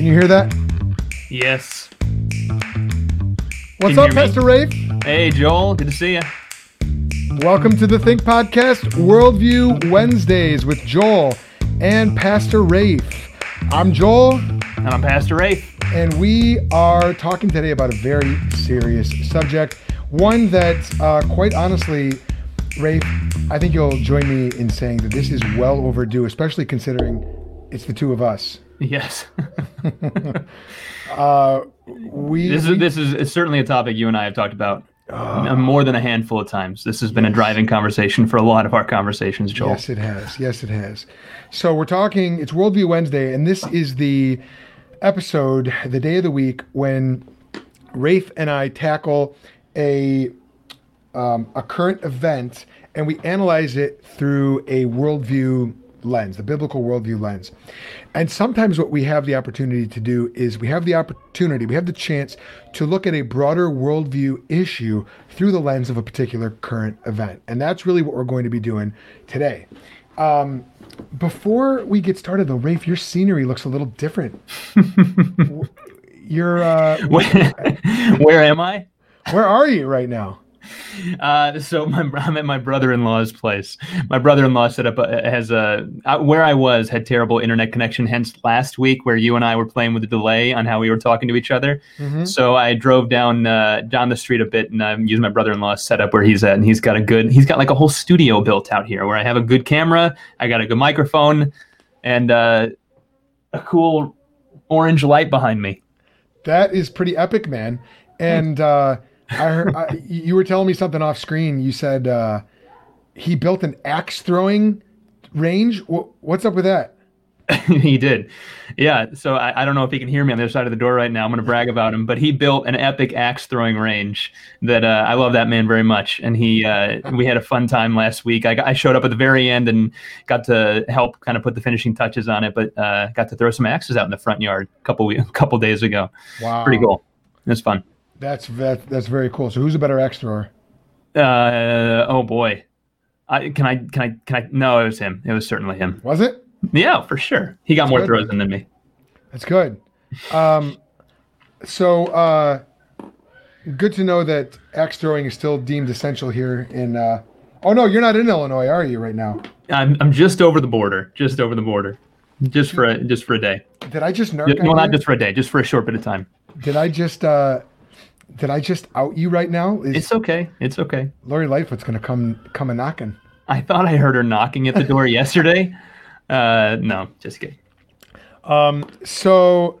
Can you hear that? Yes. What's up. Pastor Rafe? Hey, Joel. Good to see you. Welcome to the Think Podcast Worldview Wednesdays with Joel and Pastor Rafe. I'm Joel, And I'm Pastor Rafe. and we are talking today about a very serious subject. One that, uh, quite honestly, Rafe, I think you'll join me in saying that this is well overdue, especially considering it's the two of us. Yes. Uh, we, this is this is certainly a topic you and I have talked about uh, more than a handful of times. This has been a driving conversation for a lot of our conversations, Joel. Yes, it has. Yes, it has. So we're talking. It's Worldview Wednesday, and this is the episode, the day of the week when Rafe and I tackle a um, a current event, and we analyze it through a worldview lens, the biblical worldview lens. And sometimes what we have the opportunity to do is we have the opportunity, we have the chance to look at a broader worldview issue through the lens of a particular current event. And that's really what we're going to be doing today. Um, before we get started, though, Rafe, your scenery looks a little different. You're, uh, Where am I? where are you right now? Uh, so my, I'm at my brother-in-law's place. My brother-in-law set up a, has a uh, where I was had terrible internet connection. Hence last week where you and I were playing with a delay on how we were talking to each other. Mhm. So I drove down uh, down the street a bit and I'm using my brother-in-law's setup where he's at, and he's got a good he's got like a whole studio built out here where I have a good camera, I got a good microphone, and uh, a cool orange light behind me. That is pretty epic, man. And uh, I heard I, you were telling me something off screen. You said uh, he built an axe throwing range. Wh- What's up with that? he did. Yeah. So I, I don't know if he can hear me on the other side of the door right now. I'm going to brag about him, but he built an epic axe throwing range that uh, I love that man very much. And he, uh, we had a fun time last week. I, I showed up at the very end and got to help kind of put the finishing touches on it, but uh, got to throw some axes out in the front yard a couple a couple days ago. Wow, Pretty cool. It was fun. That's that, that's very cool. So who's a better axe thrower? Uh, oh boy. I, can I, can I, can I? No, it was him. It was certainly him. Was it? Yeah, for sure. He got more good. throws than me. That's good. Um, so uh, good to know that axe throwing is still deemed essential here in. Uh, oh no, you're not in Illinois, are you? Right now? I'm I'm just over the border, just over the border, just for a just for a day. Did I just narc? Well, not just for a day, just for a short bit of time. Did I just? Uh, did I just out you right now? Is It's okay. It's okay. Lori Lightfoot's gonna come come a knocking? I thought I heard her knocking at the door yesterday. Uh, no, just kidding. Um. So.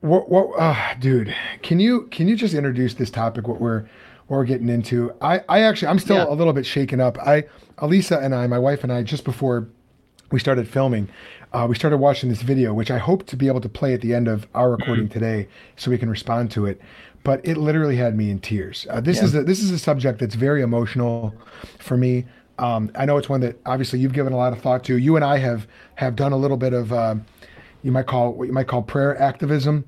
What? What? Uh, dude, can you can you just introduce this topic? What we're what we're getting into? I I actually I'm still Yeah. a little bit shaken up. I Elisa and I, my wife and I, just before we started filming, uh, we started watching this video, which I hope to be able to play at the end of our recording today, so we can respond to it. But it literally had me in tears. Uh, this is a this is a subject that's very emotional for me. Um, I know it's one that obviously you've given a lot of thought to. You and I have have done a little bit of uh, you might call what you might call prayer activism.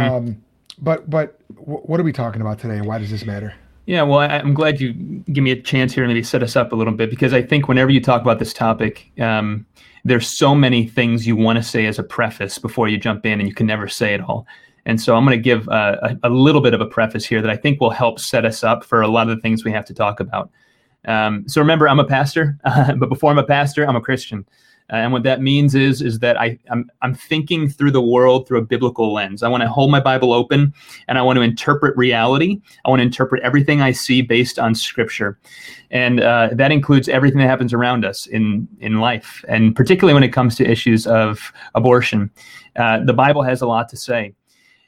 Um, but but w- what are we talking about today? and Why does this matter? Yeah, well, I, I'm glad you give me a chance here and maybe set us up a little bit because I think whenever you talk about this topic, um, there's so many things you want to say as a preface before you jump in, and you can never say it all. And so I'm going to give uh, a, a little bit of a preface here that I think will help set us up for a lot of the things we have to talk about. Um, so remember, I'm a pastor, but before I'm a pastor, I'm a Christian. Uh, and what that means is is that I I'm, I'm thinking through the world through a biblical lens. I want to hold my Bible open and I want to interpret reality. I want to interpret everything I see based on Scripture, and uh, that includes everything that happens around us in in life, and particularly when it comes to issues of abortion. Uh, the Bible has a lot to say,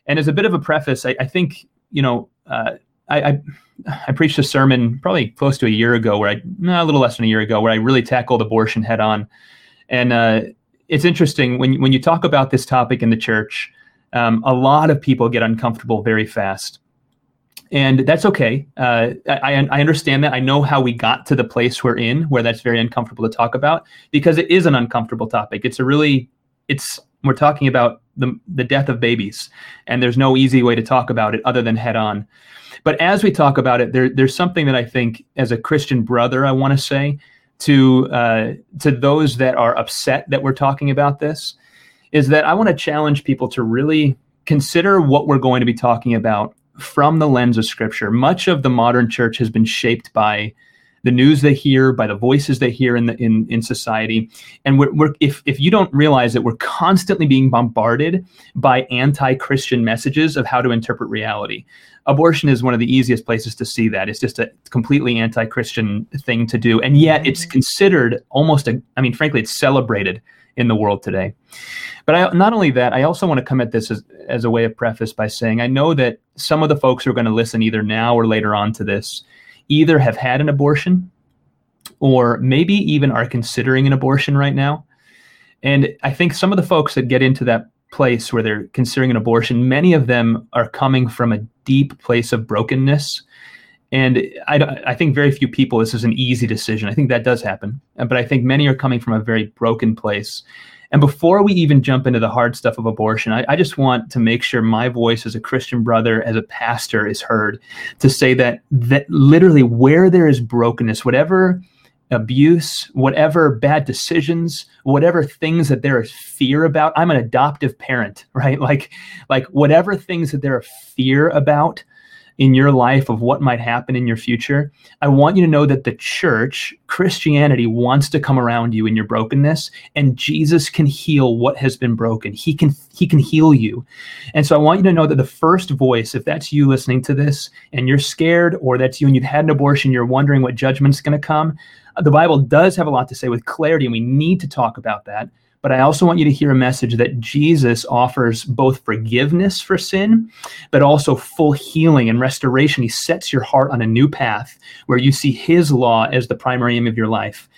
and as a bit of a preface, I, I think you know. Uh, I, I I preached a sermon probably close to a year ago, where I no, a little less than a year ago, where I really tackled abortion head on. And uh, it's interesting when when you talk about this topic in the church, um, a lot of people get uncomfortable very fast, and that's okay. Uh, I I understand that. I know how we got to the place we're in, where that's very uncomfortable to talk about, because it is an uncomfortable topic. It's a really it's we're talking about the the death of babies, and there's no easy way to talk about it other than head on. But as we talk about it, there, there's something that I think, as a Christian brother, I want to say to uh, to those that are upset that we're talking about this, is that I want to challenge people to really consider what we're going to be talking about from the lens of Scripture. Much of the modern church has been shaped by the news they hear, by the voices they hear in the in, in society. And we're, we're if if you don't realize that we're constantly being bombarded by anti-Christian messages of how to interpret reality. Abortion is one of the easiest places to see that. It's just a completely anti-Christian thing to do. And yet mm-hmm. it's considered almost a I mean, frankly, it's celebrated in the world today. But I, not only that, I also want to come at this as, as a way of preface by saying I know that some of the folks who are going to listen either now or later on to this either have had an abortion or maybe even are considering an abortion right now. And I think some of the folks that get into that place where they're considering an abortion, many of them are coming from a deep place of brokenness. And I, I think very few people, this is an easy decision. I think that does happen. But I think many are coming from a very broken place. And before we even jump into the hard stuff of abortion, I, I, just want to make sure my voice as a Christian brother, as a pastor, is heard to say that that literally where there is brokenness, whatever abuse, whatever bad decisions, whatever things that there is fear about. I'm an adoptive parent, right? Like, like whatever things that there are fear about, in your life of what might happen in your future, I want you to know that the church, Christianity, wants to come around you in your brokenness, and Jesus can heal what has been broken. He can He can heal you. And so I want you to know that the first voice, if that's you listening to this and you're scared, or that's you and you've had an abortion, you're wondering what judgment's going to come, the Bible does have a lot to say with clarity, and we need to talk about that. But I also want you to hear a message that Jesus offers both forgiveness for sin, but also full healing and restoration. He sets your heart on a new path where you see his law as the primary aim of your life.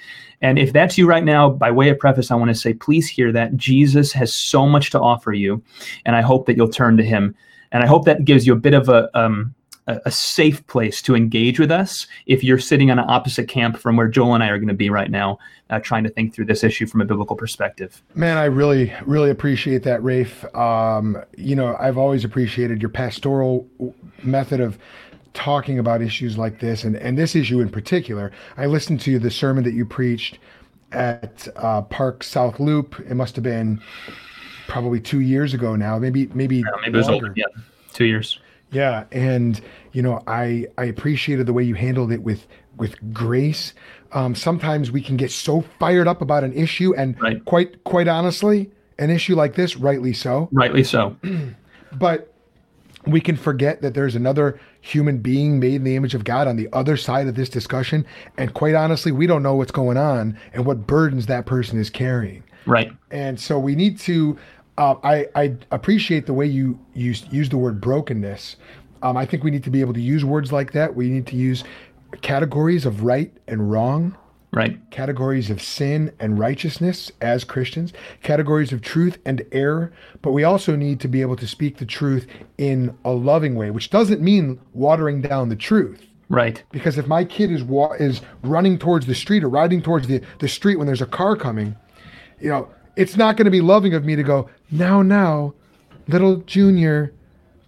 And if that's you right now, by way of preface, I want to say, please hear that Jesus has so much to offer you. And I hope that you'll turn to him. And I hope that gives you a bit of a, um, a, safe place to engage with us if you're sitting on an opposite camp from where Joel and I are going to be right now, uh, trying to think through this issue from a biblical perspective. Man, I really, really appreciate that, Rafe. Um, you know, I've always appreciated your pastoral method of talking about issues like this, and, and this issue in particular. I listened to the sermon that you preached at uh, Park South Loop. It must have been probably two years ago now, maybe maybe yeah, maybe it was older. Yeah, two years. Yeah, and you know, I I appreciated the way you handled it with with grace. Um, sometimes we can get so fired up about an issue, and right. quite quite honestly, an issue like this, rightly so. Rightly so. but we can forget that there's another human being made in the image of God on the other side of this discussion, and quite honestly, we don't know what's going on and what burdens that person is carrying. Right. And so we need to uh, I, I appreciate the way you use use the word brokenness. Um, I think we need to be able to use words like that. We need to use categories of right and wrong, right? Categories of sin and righteousness as Christians, categories of truth and error. But we also need to be able to speak the truth in a loving way, which doesn't mean watering down the truth. Right. Because if my kid is wa- is running towards the street or riding towards the, the street when there's a car coming, you know, it's not going to be loving of me to go, now, now, little junior,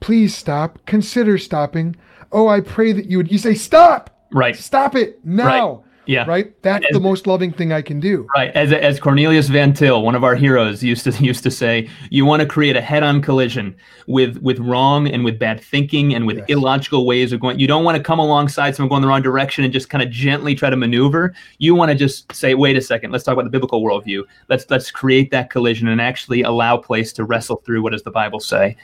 please stop. Consider stopping. Oh, I pray that you would. You say, stop. Right. Stop it now. Right. Yeah. Right. That's as, the most loving thing I can do. Right. As, as Cornelius Van Til, one of our heroes, used to used to say, you want to create a head-on collision with with wrong and with bad thinking and with yes. illogical ways of going. You don't want to come alongside someone going the wrong direction and just kind of gently try to maneuver. You want to just say, wait a second, let's talk about the biblical worldview. Let's let's create that collision and actually allow place to wrestle through what does the Bible say.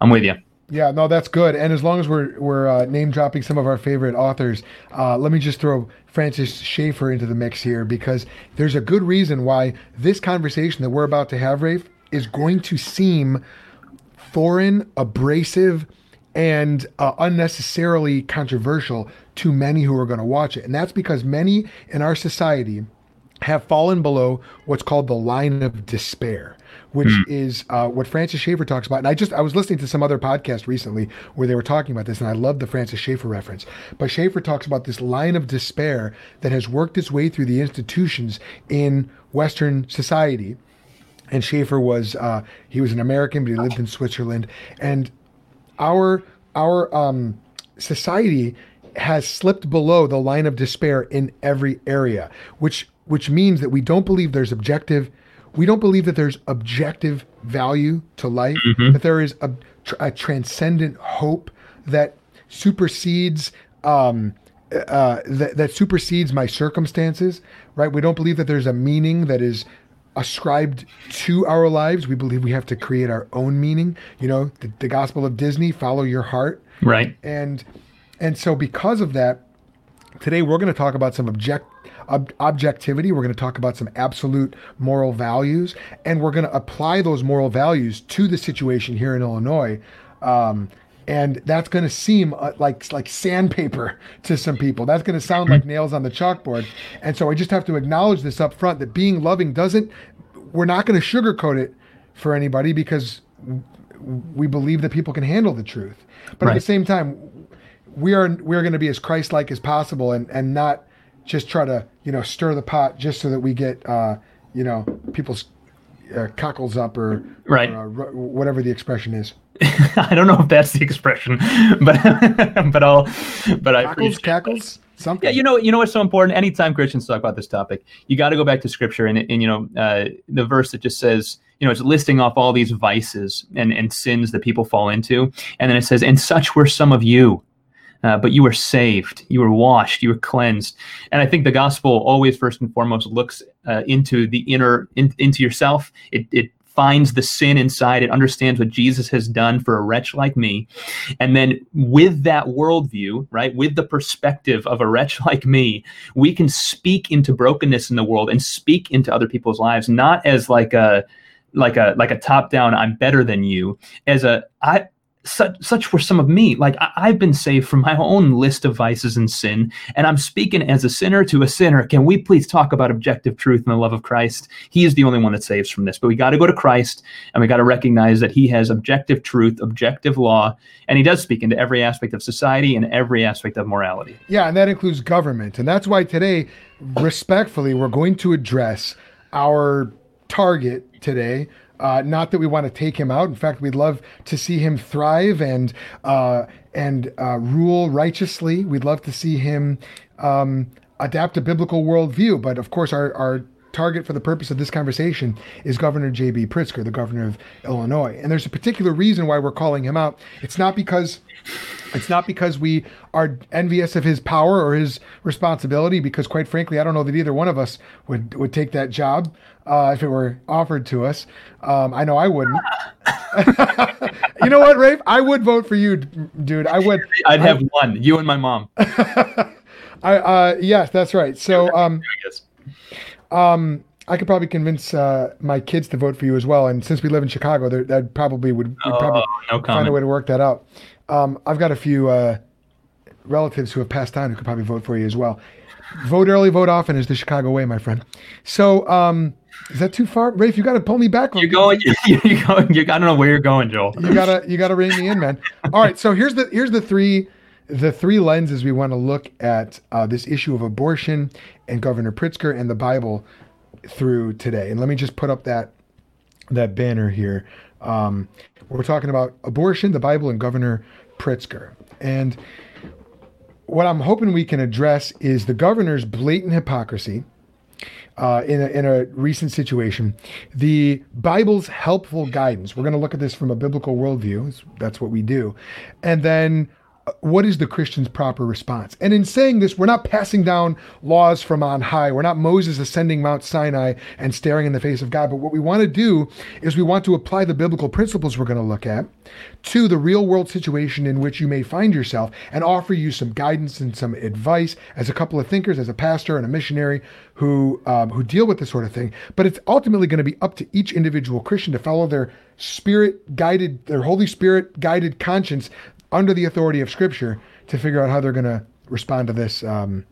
I'm with you. Yeah, no, that's good. And as long as we're we're uh, name dropping some of our favorite authors, uh, let me just throw Francis Schaeffer into the mix here because there's a good reason why this conversation that we're about to have, Rafe, is going to seem foreign, abrasive, and uh, unnecessarily controversial to many who are going to watch it. And that's because many in our society have fallen below what's called the line of despair which mm. is uh, what Francis Schaeffer talks about. And I just I was listening to some other podcast recently where they were talking about this, and I love the Francis Schaeffer reference. But Schaeffer talks about this line of despair that has worked its way through the institutions in Western society. And Schaeffer was uh, he was an American, but he lived in Switzerland, and our our um, society has slipped below the line of despair in every area, which which means that we don't believe there's objective we don't believe that there's objective value to life, Mhm. that there is a, a transcendent hope that supersedes um, uh, that, that supersedes my circumstances. Right? We don't believe that there's a meaning that is ascribed to our lives. We believe we have to create our own meaning. You know, the, the gospel of Disney: follow your heart Right. and and so because of that today we're going to talk about some object ob- objectivity we're going to talk about some absolute moral values and we're going to apply those moral values to the situation here in illinois um, and that's going to seem uh, like like sandpaper to some people. That's going to sound like nails on the chalkboard. And so i just have to acknowledge this up front that being loving doesn't we're not going to sugarcoat it for anybody because we believe that people can handle the truth. But at the same time, we are we're going to be as Christ-like as possible and and not just try to you know stir the pot just so that we get uh, you know people's uh, cockles up or Right. or, uh, ru- whatever the expression is. I don't know if that's the expression, but but I'll but I Cockles, cackles, something. Yeah, you know, you know what's so important. Anytime Christians talk about this topic, you got to go back to Scripture and, and you know uh, the verse that just says, you know, it's listing off all these vices and and sins that people fall into, and then it says, "And such were some of you." Uh, but you were saved, you were washed, you were cleansed, and I think the gospel always, first and foremost, looks uh, into the inner, in, into yourself. It, it finds the sin inside. It understands what Jesus has done for a wretch like me, and then with that worldview, right, with the perspective of a wretch like me, we can speak into brokenness in the world and speak into other people's lives, not as like a like a like a top down i'm better than you as a i such such were some of me like I, i've been saved from my own list of vices and sin and i'm speaking as a sinner to a sinner can we please talk about objective truth and the love of christ he is the only one that saves from this but we got to go to christ and we got to recognize that he has objective truth objective law and he does speak into every aspect of society and every aspect of morality Yeah, and that includes government. And that's why today, respectfully, we're going to address our target today. Uh, not that we want to take him out. In fact, we'd love to see him thrive and uh, and uh, rule righteously. We'd love to see him um, adapt a biblical worldview. But of course, our, our target for the purpose of this conversation is Governor J.B. Pritzker, the governor of Illinois. And there's a particular reason why we're calling him out. It's not because it's not because we are envious of his power or his responsibility, because quite frankly, I don't know that either one of us would would take that job uh, if it were offered to us. Um, I know I wouldn't. you know what, Rafe? I would vote for you, dude. I would. i'd have one you and my mom I I uh, yes, that's right. So um, um, I could probably convince uh, my kids to vote for you as well. And since we live in Chicago, there- that probably would we'd probably Oh, no find a way to work that out. Um, I've got a few uh, relatives who have passed on who could probably vote for you as well. Vote early, vote often is the Chicago way, my friend. So, um, is that too far, Rafe? You got to pull me back. You're going. You're going. You're, I don't know where you're going, Joel. You gotta, you gotta rein me in, man. All right. So here's the here's the three the three lenses we want to look at uh, this issue of abortion and Governor Pritzker and the Bible through today. And let me just put up that that banner here. Um, we're talking about abortion, the Bible, and Governor Pritzker. And what I'm hoping we can address is the governor's blatant hypocrisy uh, in, a, in a recent situation. The Bible's helpful guidance. We're going to look at this from a biblical worldview. That's what we do. And then what is the Christian's proper response? And in saying this, we're not passing down laws from on high. We're not Moses ascending Mount Sinai and staring in the face of God. But what we want to do is we want to apply the biblical principles we're going to look at to the real world situation in which you may find yourself and offer you some guidance and some advice as a couple of thinkers, as a pastor and a missionary who um, who deal with this sort of thing. But it's ultimately going to be up to each individual Christian to follow their spirit guided, their Holy Spirit guided conscience under the authority of Scripture to figure out how they're going to respond to this um,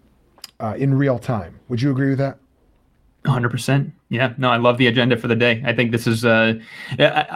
uh, in real time. Would you agree with that? 100%. Yeah. No, I love the agenda for the day. I think this is uh,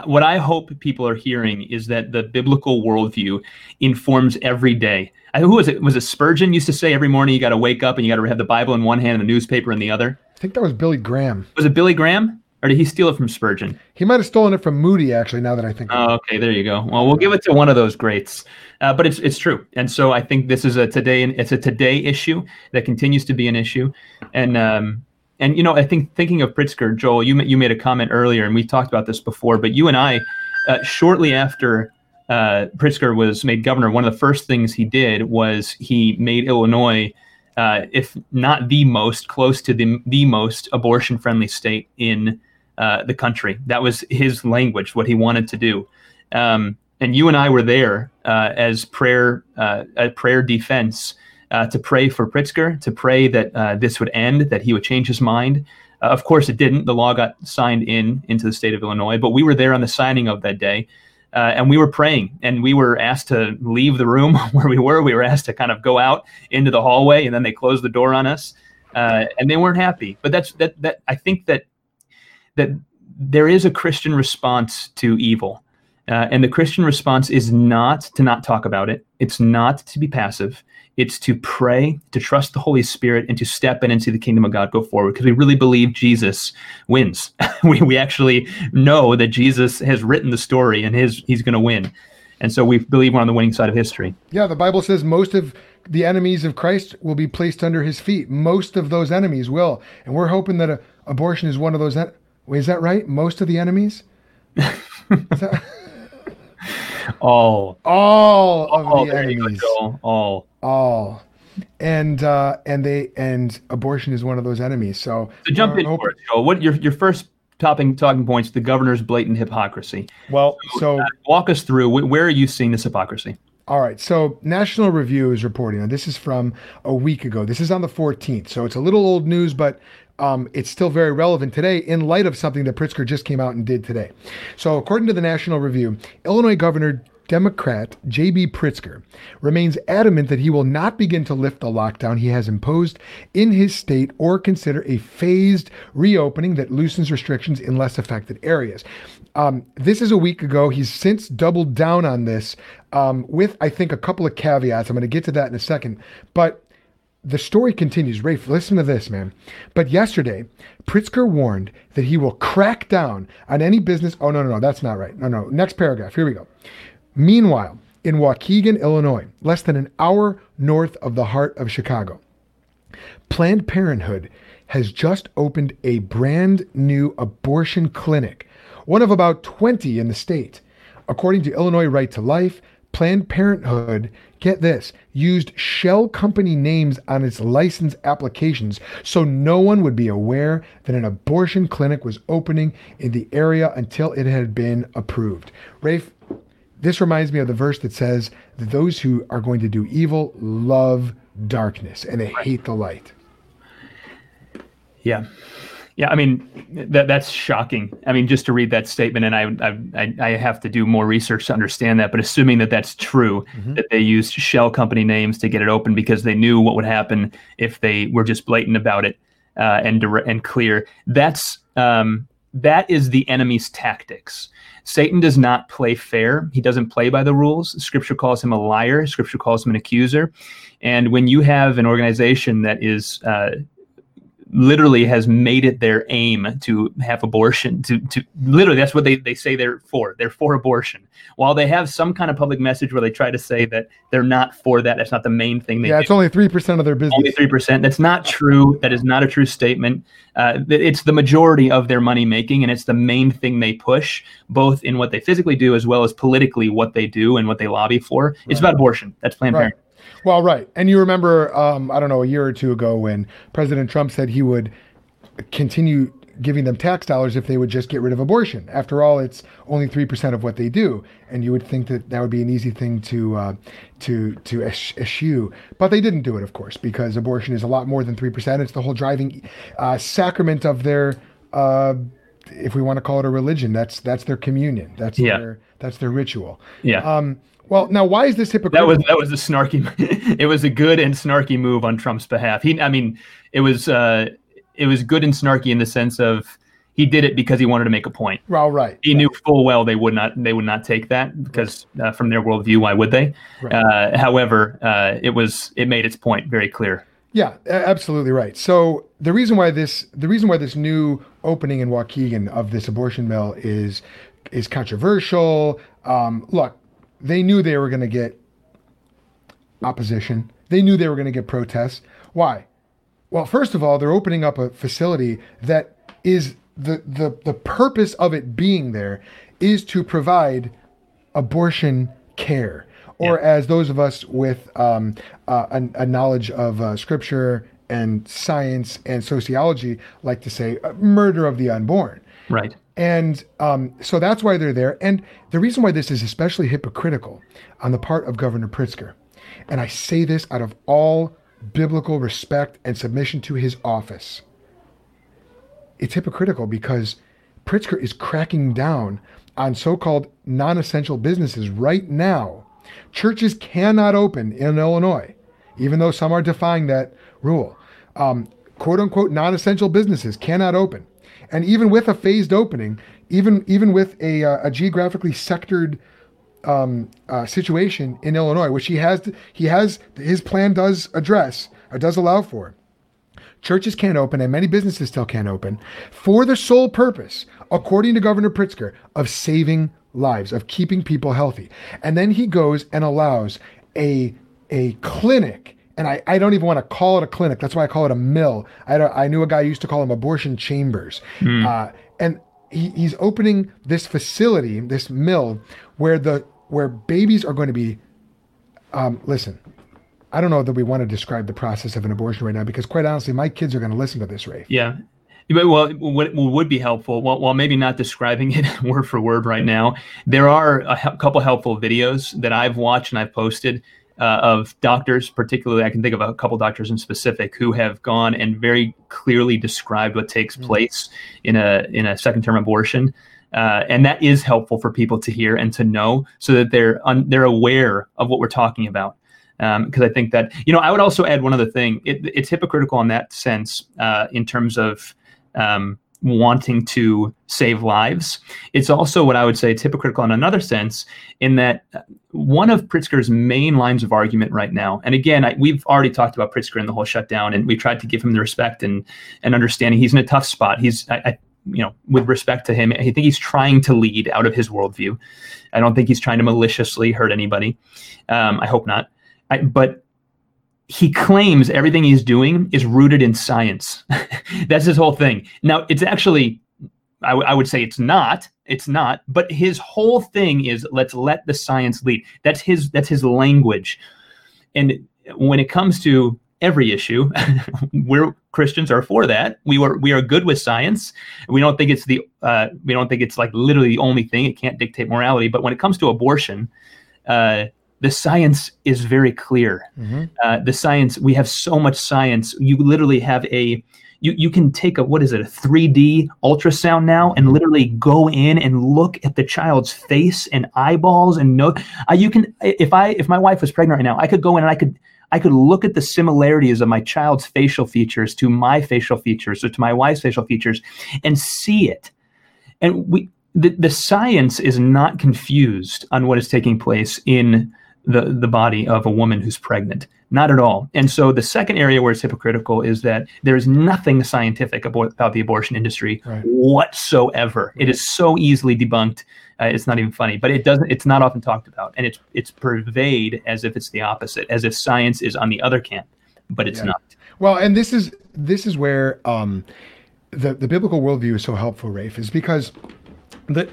what I hope people are hearing is that the biblical worldview informs every day. I, who was it? Was it Spurgeon used to say every morning you got to wake up and you got to have the Bible in one hand and the newspaper in the other? I think that was Billy Graham. Was it Billy Graham? Or did he steal it from Spurgeon? He might have stolen it from Moody, actually, now that I think of it. Oh, okay, there you go. Well, we'll give it to one of those greats, uh, but it's it's true, and so I think this is a today it's a today issue that continues to be an issue, and um, And you know, I think thinking of Pritzker, Joel, you you made a comment earlier, and we talked about this before. But you and I, uh, shortly after uh, Pritzker was made governor, one of the first things he did was he made Illinois, uh, if not the most, close to the the most abortion-friendly state in uh, the country. That was his language, what he wanted to do. Um, and you and I were there uh, as prayer uh, a prayer defense uh, to pray for Pritzker, to pray that uh, this would end, that he would change his mind. Uh, of course, it didn't. The law got signed in into the state of Illinois, but we were there on the signing of that day. Uh, and we were praying, and we were asked to leave the room where we were. We were asked to kind of go out into the hallway, and then they closed the door on us, and they weren't happy. But that's that. That I think that that there is a Christian response to evil. Uh, and the Christian response is not to not talk about it. It's not to be passive. It's to pray, to trust the Holy Spirit, and to step in and see the kingdom of God, go forward, because we really believe Jesus wins. we, we actually know that Jesus has written the story and his, he's going to win. And so we believe we're on the winning side of history. Yeah, the Bible says most of the enemies of Christ will be placed under his feet. Most of those enemies will. And we're hoping that a, abortion is one of those. En- Wait, is that right? Most of the enemies? that... all. All of all, the enemies. Go, all. All. And uh, and they and abortion is one of those enemies. So, so jump in for it, Joel. What your your first topping talking points? The governor's blatant hypocrisy. Well, so, so uh, walk us through. Where are you seeing this hypocrisy? All right. So National Review is reporting on this is from a week ago. This is on the 14th. So it's a little old news, but um, it's still very relevant today in light of something that Pritzker just came out and did today. So according to the National Review, Illinois Governor Democrat J.B. Pritzker remains adamant that he will not begin to lift the lockdown he has imposed in his state or consider a phased reopening that loosens restrictions in less affected areas. Um, this is a week ago. He's since doubled down on this um, with, I think, a couple of caveats. I'm going to get to that in a second. But the story continues. Rafe, listen to this, man. But yesterday, Pritzker warned that he will crack down on any business. Oh, no, no, no, that's not right. No, no. Next paragraph. Here we go. Meanwhile, in Waukegan, Illinois, less than an hour north of the heart of Chicago, Planned Parenthood has just opened a brand new abortion clinic one of about 20 in the state. According to Illinois Right to Life, Planned Parenthood, get this, used shell company names on its license applications so no one would be aware that an abortion clinic was opening in the area until it had been approved. Rafe, this reminds me of the verse that says that those who are going to do evil love darkness and they hate the light. Yeah. Yeah, I mean that that's shocking. I mean, just to read that statement, and I I I have to do more research to understand that. But assuming that that's true, mm-hmm. that they used shell company names to get it open because they knew what would happen if they were just blatant about it uh, and and clear. That's um, that is the enemy's tactics. Satan does not play fair. He doesn't play by the rules. Scripture calls him a liar. Scripture calls him an accuser. And when you have an organization that is uh, literally has made it their aim to have abortion to to literally that's what they, they say they're for. They're for abortion. While they have some kind of public message where they try to say that they're not for that that's not the main thing they yeah do. it's only 3% of their business. Only 3% that's not true. That is not a true statement. Uh, it's the majority of their money making and it's the main thing they push both in what they physically do as well as politically what they do and what they lobby for. Right. it's about abortion. That's planned right. parenthood well, right. And you remember, um, I don't know, a year or two ago when President Trump said he would continue giving them tax dollars if they would just get rid of abortion. After all, it's only three percent of what they do, and you would think that that would be an easy thing to uh, to to eschew. But they didn't do it, of course, because abortion is a lot more than three percent. It's the whole driving uh, sacrament of their. Uh, if we want to call it a religion, that's that's their communion. That's yeah. their that's their ritual. Yeah. Um, well, now why is this hypocritical? That was that was a snarky. it was a good and snarky move on Trump's behalf. He, I mean, it was uh, it was good and snarky in the sense of he did it because he wanted to make a point. Well, right. He right. knew full well they would not they would not take that because uh, from their worldview, why would they? Right. Uh, however, uh, it was it made its point very clear. Yeah, absolutely right. So the reason why this the reason why this new opening in Waukegan of this abortion mill is is controversial. Um, look, they knew they were going to get opposition. They knew they were going to get protests. Why? Well, first of all, they're opening up a facility that is the the the purpose of it being there is to provide abortion care, or Yeah. as those of us with um, uh, a, a knowledge of uh, scripture and science and sociology like to say, uh, murder of the unborn. Right. And um, so that's why they're there. And the reason why this is especially hypocritical on the part of Governor Pritzker, and I say this out of all biblical respect and submission to his office, it's hypocritical because Pritzker is cracking down on so called non essential businesses right now. Churches cannot open in Illinois, even though some are defying that rule. Um, quote unquote non essential businesses cannot open. And even with a phased opening, even even with a, uh, a geographically sectored um, uh, situation in Illinois, which he has he has his plan does address or does allow for. Churches can't open and many businesses still can't open for the sole purpose, according to Governor Pritzker, of saving lives, of keeping people healthy. And then he goes and allows a a clinic, and I, I don't even want to call it a clinic. That's why I call it a mill. I, I knew a guy used to call them abortion chambers. Uh, and he, he's opening this facility, this mill, where the where babies are going to be. Um, listen, I don't know that we want to describe the process of an abortion right now because, quite honestly, my kids are going to listen to this, Ray. Yeah. Well, what what would be helpful, while, while maybe not describing it word for word right now, there are a couple helpful videos that I've watched and I've posted uh, of doctors, particularly I can think of a couple doctors in specific who have gone and very clearly described what takes place in a in a second term abortion. Uh, and that is helpful for people to hear and to know, so that they're un- they're aware of what we're talking about because I think that you know I would also add one other thing. It, it's hypocritical in that sense uh, in terms of um, wanting to save lives. It's also what I would say it's hypocritical in another sense in that uh, one of Pritzker's main lines of argument right now, and again I, we've already talked about Pritzker and the whole shutdown, and we tried to give him the respect and and understanding. He's in a tough spot. He's I, I, you know, with respect to him, I think he's trying to lead out of his worldview. I don't think he's trying to maliciously hurt anybody. Um, I hope not. I, but he claims everything he's doing is rooted in science. That's his whole thing. Now, it's actually, I, w- I would say it's not. It's not. But his whole thing is let's let the science lead. That's his. That's his language. And when it comes to every issue, we're Christians are for that. We were we are good with science. We don't think it's the uh, we don't think it's like literally the only thing. It can't dictate morality. But when it comes to abortion, uh, the science is very clear. Uh, the science we have so much science. You literally have a you you can take a what is it a 3D ultrasound now and literally go in and look at the child's face and eyeballs and know uh, you can if I if my wife was pregnant right now I could go in and I could I could look at the similarities of my child's facial features to my facial features or to my wife's facial features and see it and we the, the science is not confused on what is taking place in the, the body of a woman who's pregnant. Not at all. And so the second area where it's hypocritical is that there is nothing scientific about, about the abortion industry Right. whatsoever. It is so easily debunked uh, it's not even funny but it doesn't it's not often talked about. And it's it's purveyed as if it's the opposite as if science is on the other camp but it's Yeah. not. Well, and this is this is where um, the the biblical worldview is so helpful, Rafe, is because the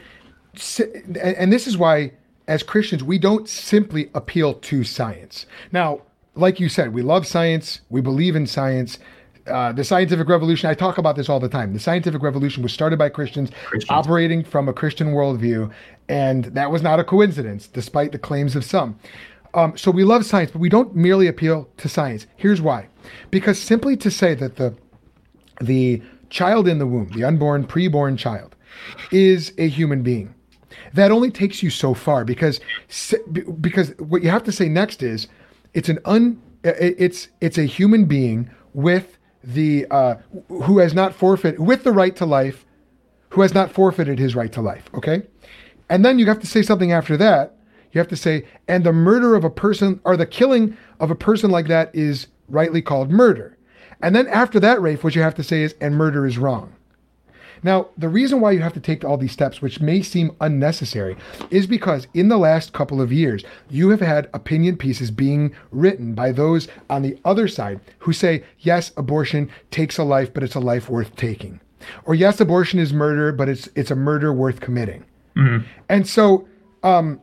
and, and this is why as Christians we don't simply appeal to science. Now, like you said, we love science, we believe in science. Uh, the scientific revolution, I talk about this all the time. The scientific revolution was started by Christians, Christians. operating from a Christian worldview, and that was not a coincidence, despite the claims of some. Um, so we love science, but we don't merely appeal to science. Here's why: because simply to say that the the child in the womb, the unborn, preborn child, is a human being, that only takes you so far. Because because what you have to say next is, it's an un it's it's a human being with the uh, who has not forfeit with the right to life, who has not forfeited his right to life. Okay, and then you have to say something after that. You have to say, and the murder of a person or the killing of a person like that is rightly called murder. And then after that, Rafe, what you have to say is, and murder is wrong. Now, the reason why you have to take all these steps, which may seem unnecessary, is because in the last couple of years, you have had opinion pieces being written by those on the other side who say, yes, abortion takes a life, but it's a life worth taking. Or yes, abortion is murder, but it's it's a murder worth committing. Mm-hmm. And so, um,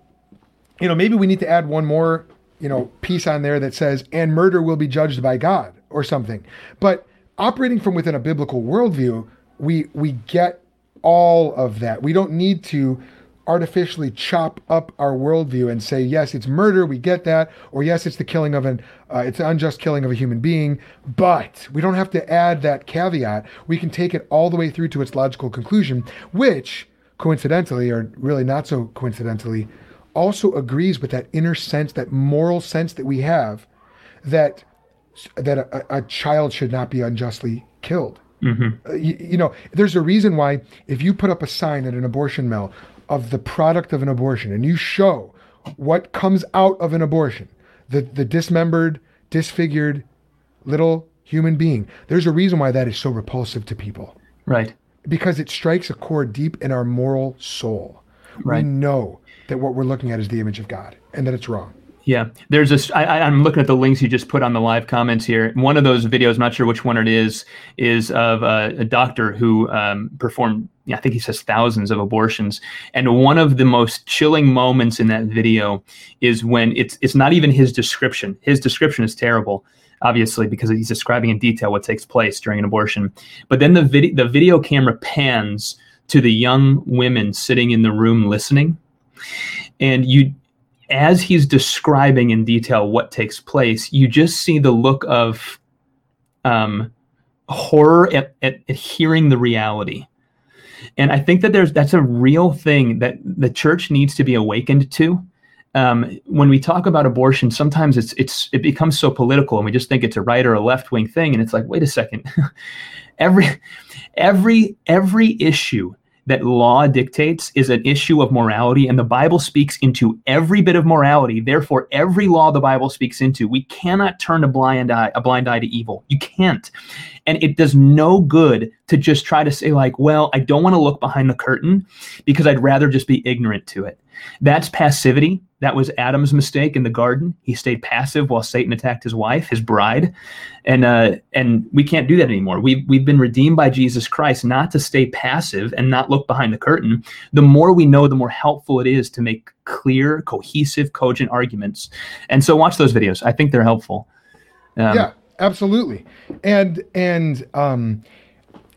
you know, maybe we need to add one more, you know, piece on there that says, and murder will be judged by God or something. But operating from within a biblical worldview, we we get all of that. We don't need to artificially chop up our worldview and say yes it's murder we get that or yes it's the killing of an uh, it's unjust killing of a human being but we don't have to add that caveat we can take it all the way through to its logical conclusion which coincidentally or really not so coincidentally also agrees with that inner sense that moral sense that we have that that a, a child should not be unjustly killed Mm-hmm. uh, you, you, know, there's a reason why if you put up a sign at an abortion mill of the product of an abortion and you show what comes out of an abortion, the, the dismembered, disfigured little human being, there's a reason why that is so repulsive to people. Right. Because it strikes a chord deep in our moral soul. Right. We know that what we're looking at is the image of God and that it's wrong. Yeah, there's this. I, I'm looking at the links you just put on the live comments here. One of those videos, I'm not sure which one it is, is of a, a doctor who um, performed, I think he says thousands of abortions. And one of the most chilling moments in that video is when it's it's not even his description. His description is terrible, obviously, because he's describing in detail what takes place during an abortion. But then the video the video camera pans to the young women sitting in the room listening, and you as he's describing in detail what takes place, you just see the look of um, horror at, at, at, hearing the reality. And I think that there's that's a real thing that the church needs to be awakened to. Um, when we talk about abortion, sometimes it's it's it becomes so political, and we just think it's a right or a left wing thing. And it's like, wait a second, every every every issue that law dictates is an issue of morality, and the Bible speaks into every bit of morality. Therefore, every law the Bible speaks into, we cannot turn a blind eye, a blind eye to evil. You can't. And it does no good to just try to say, like, well, I don't want to look behind the curtain because I'd rather just be ignorant to it. That's passivity. That was Adam's mistake in the garden. He stayed passive while Satan attacked his wife, his bride, and uh, and we can't do that anymore. We've we've been redeemed by Jesus Christ, not to stay passive and not look behind the curtain. The more we know, the more helpful it is to make clear, cohesive, cogent arguments. And so, watch those videos. I think they're helpful. Um, yeah, absolutely. And and um,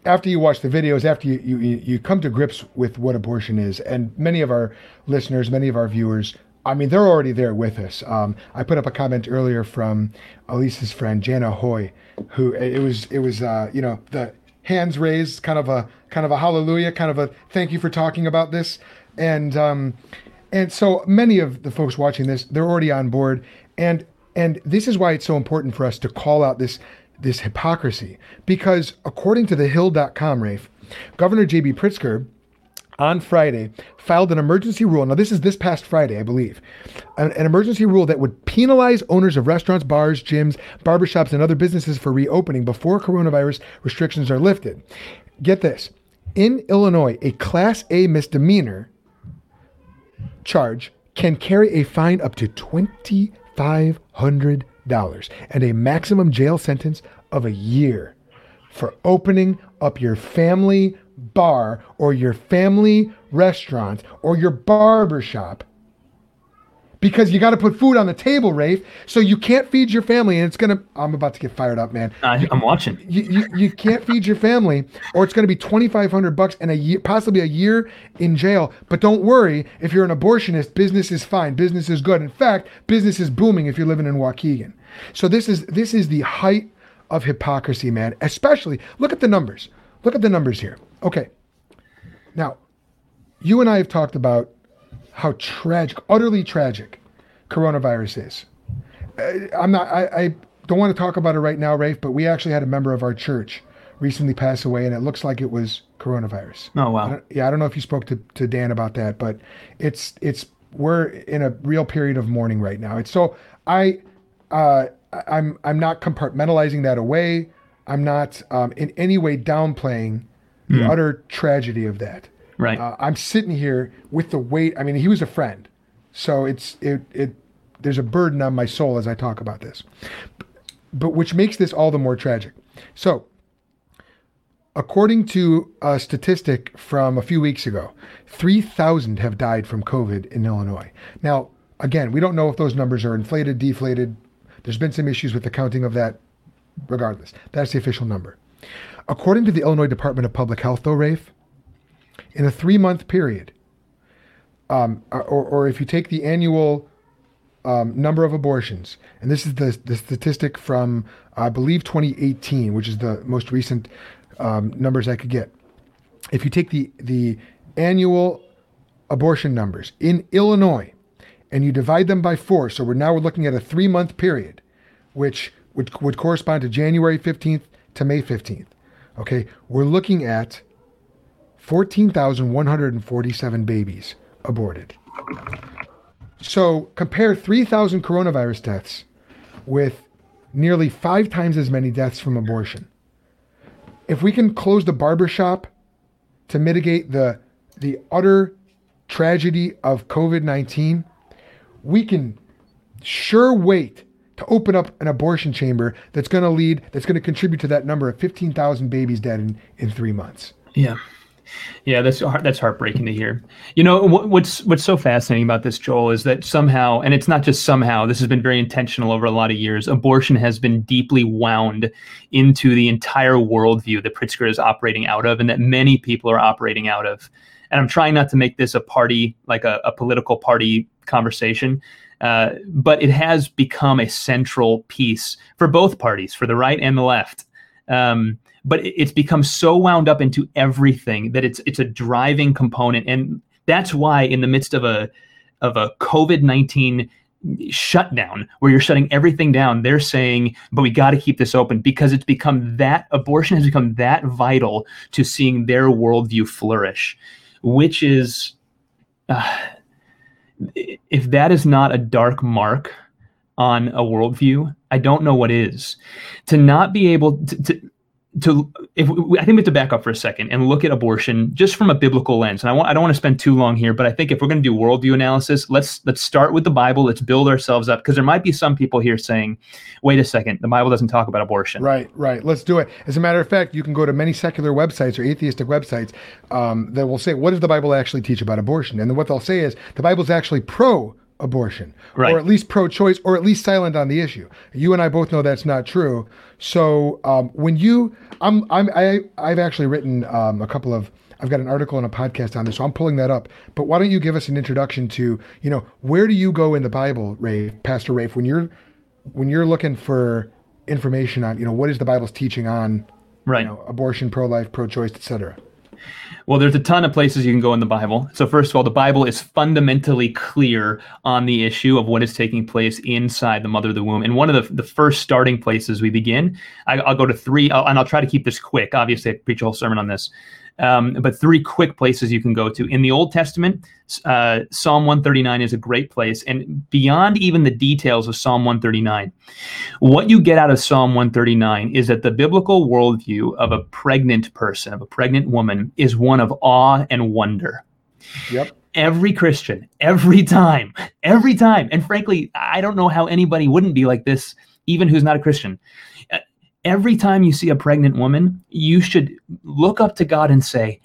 after you watch the videos, after you, you you come to grips with what abortion is, and many of our listeners, many of our viewers, I mean, they're already there with us. Um, I put up a comment earlier from Elise's friend Jana Hoy, who it was it was uh, you know the hands raised, kind of a kind of a hallelujah, kind of a thank you for talking about this, and um, and so many of the folks watching this, they're already on board, and and this is why it's so important for us to call out this this hypocrisy. Because according to thehill.com, Rafe, Governor J.B. Pritzker on Friday filed an emergency rule. Now, this is this past Friday, I believe. An, an, emergency rule that would penalize owners of restaurants, bars, gyms, barbershops, and other businesses for reopening before coronavirus restrictions are lifted. Get this in Illinois, a Class A misdemeanor charge can carry a fine up to $2,500 and a maximum jail sentence of a year for opening up your family bar or your family restaurant or your barber shop because you got to put food on the table, Rafe. So you can't feed your family, and it's gonna. I'm about to get fired up, man. I, am watching. You, you, you can't feed your family, or it's gonna be 2,500 bucks and a year, possibly a year in jail. But don't worry, if you're an abortionist, business is fine. Business is good. In fact, business is booming if you're living in Waukegan. So this is this is the height of hypocrisy, man. Especially look at the numbers. Look at the numbers here. Okay. Now, you and I have talked about how tragic, utterly tragic, coronavirus is. Uh, I'm not. I, I don't want to talk about it right now, Rafe. But we actually had a member of our church recently pass away, and it looks like it was coronavirus. Oh wow. I yeah, I don't know if you spoke to, to Dan about that, but it's it's we're in a real period of mourning right now. It's so I uh, I'm I'm not compartmentalizing that away. I'm not um, in any way downplaying the utter tragedy of that. Right. Uh, I'm sitting here with the weight. I mean, he was a friend, so it's it it. There's a burden on my soul as I talk about this, but which makes this all the more tragic. So, according to a statistic from a few weeks ago, 3,000 have died from COVID in Illinois. Now, again, we don't know if those numbers are inflated, deflated. There's been some issues with the counting of that. Regardless, that's the official number. According to the Illinois Department of Public Health, though, Rafe, in a three month period, um, or, or if you take the annual um, number of abortions, and this is the, the statistic from, I believe, 2018, which is the most recent um, numbers I could get. If you take the, the annual abortion numbers in Illinois and you divide them by four, so we're now we're looking at a three month period, which would, would correspond to January 15th to May 15th. Okay, we're looking at 14,147 babies aborted. So compare 3,000 coronavirus deaths with nearly five times as many deaths from abortion. If we can close the barbershop to mitigate the, the utter tragedy of COVID 19, we can sure wait to open up an abortion chamber that's going to lead, that's going to contribute to that number of 15,000 babies dead in, in three months. Yeah. Yeah, that's that's heartbreaking to hear. You know what's what's so fascinating about this, Joel, is that somehow, and it's not just somehow. This has been very intentional over a lot of years. Abortion has been deeply wound into the entire worldview that Pritzker is operating out of, and that many people are operating out of. And I'm trying not to make this a party, like a, a political party conversation, uh, but it has become a central piece for both parties, for the right and the left. Um, but it's become so wound up into everything that it's it's a driving component, and that's why in the midst of a of a COVID nineteen shutdown where you're shutting everything down they're saying but we got to keep this open because it's become that abortion has become that vital to seeing their worldview flourish which is uh, if that is not a dark mark on a worldview i don't know what is. To not be able to, to to if I think we have to back up for a second and look at abortion just from a biblical lens. And I want I don't want to spend too long here, but I think if we're going to do worldview analysis, let's let's start with the Bible. Let's build ourselves up because there might be some people here saying, "Wait a second, the Bible doesn't talk about abortion." Right, right. Let's do it. As a matter of fact, you can go to many secular websites or atheistic websites um, that will say, "What does the Bible actually teach about abortion?" And what they'll say is, the Bible's actually pro abortion, right. or at least pro-choice, or at least silent on the issue. You and I both know that's not true. So um, when you, I'm, I'm, I, I've actually written um, a couple of. I've got an article and a podcast on this, so I'm pulling that up. But why don't you give us an introduction to, you know, where do you go in the Bible, Ray, Pastor Rafe, when you're, when you're looking for information on, you know, what is the Bible's teaching on, right, you know, abortion, pro-life, pro-choice, etc. Well, there's a ton of places you can go in the Bible. So, first of all, the Bible is fundamentally clear on the issue of what is taking place inside the mother of the womb. And one of the, the first starting places we begin, I, will go to 3 I'll, and I'll try to keep this quick. Obviously, I preach a whole sermon on this. Um, but three quick places you can go to. In the Old Testament, uh, Psalm 139 is a great place. And beyond even the details of Psalm 139, what you get out of Psalm 139 is that the biblical worldview of a pregnant person, of a pregnant woman, is one of awe and wonder. Yep every Christian, every time, every time. And frankly, I don't know how anybody wouldn't be like this, even who's not a Christian every time you see a pregnant woman, you should look up to God and say,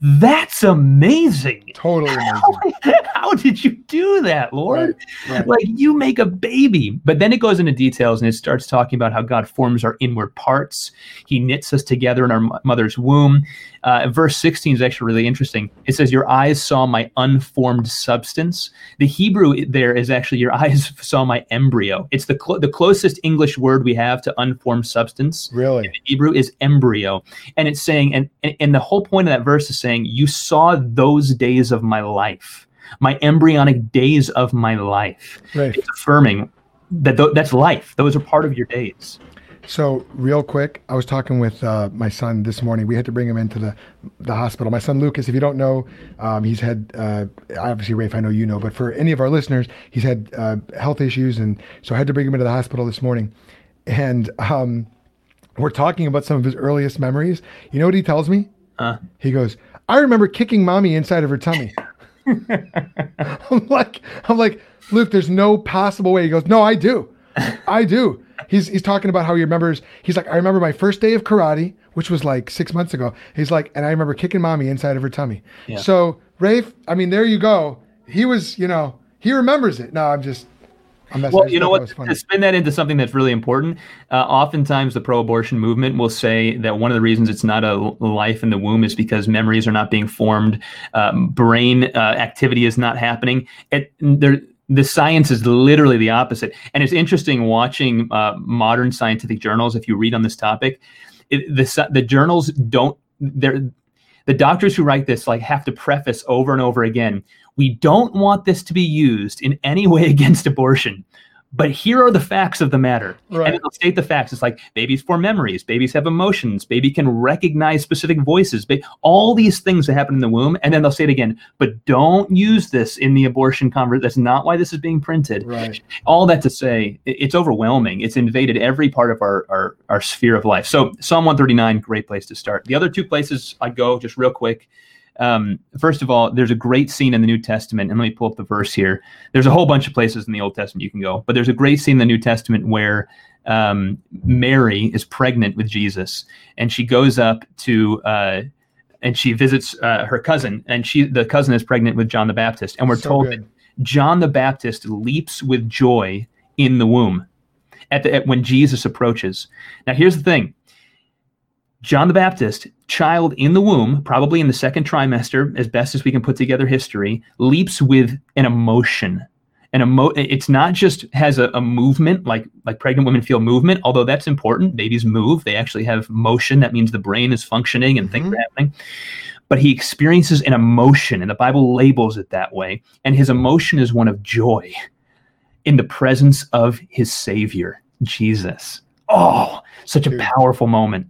that's amazing. Totally amazing. How, how did you do that, Lord? Right, right. Like you make a baby. But then it goes into details and it starts talking about how God forms our inward parts. He knits us together in our mother's womb. Uh, verse 16 is actually really interesting. It says, Your eyes saw my unformed substance. The Hebrew there is actually, Your eyes saw my embryo. It's the, cl- the closest English word we have to unformed substance. Really? Hebrew is embryo. And it's saying, and, and the whole point of that verse is saying, You saw those days of my life, my embryonic days of my life. Right. It's affirming that th- that's life. Those are part of your days. So, real quick, I was talking with uh, my son this morning. We had to bring him into the the hospital. My son Lucas, if you don't know, um, he's had uh, obviously Rafe. I know you know, but for any of our listeners, he's had uh, health issues, and so I had to bring him into the hospital this morning. And um, we're talking about some of his earliest memories. You know what he tells me? Uh. He goes, I remember kicking mommy inside of her tummy. I'm like, I'm like, Luke, there's no possible way. He goes, No, I do. I do. He's he's talking about how he remembers. He's like, I remember my first day of karate, which was like six months ago. He's like, and I remember kicking mommy inside of her tummy. Yeah. So Rafe, I mean, there you go. He was, you know, he remembers it. No, I'm just. Well, you know what? To spin that into something that's really important, uh, oftentimes the pro-abortion movement will say that one of the reasons it's not a life in the womb is because memories are not being formed, um, brain uh, activity is not happening. It, there, the science is literally the opposite, and it's interesting watching uh, modern scientific journals. If you read on this topic, it, the the journals don't. They're the doctors who write this like have to preface over and over again we don't want this to be used in any way against abortion but here are the facts of the matter. Right. and it'll state the facts. It's like babies form memories babies have emotions baby can recognize specific voices ba- all these things that happen in the womb. And then they'll say it again but don't use this in the abortion conversation that's not why this is being printed. Right. all that to say it's overwhelming. It's invaded every part of our, our our sphere of life. So psalm 139 great place to start. The other two places I'd go just real quick um, first of all there's a great scene in the new testament and let me pull up the verse here there's a whole bunch of places in the old testament you can go but there's a great scene in the new testament where um, mary is pregnant with jesus and she goes up to uh, and she visits uh, her cousin and she the cousin is pregnant with john the baptist and we're So told good. that John the Baptist leaps with joy in the womb at, the, at when Jesus approaches. Now, here's the thing John the Baptist, child in the womb, probably in the second trimester, as best as we can put together history, leaps with an emotion. An emo- it's not just has a, a movement like like pregnant women feel movement, although that's important. Babies move; they actually have motion. That means the brain is functioning and things Mhm. are happening but he experiences an emotion, and the Bible labels it that way. And his emotion is one of joy in the presence of his Savior, Jesus. Oh, such a powerful moment.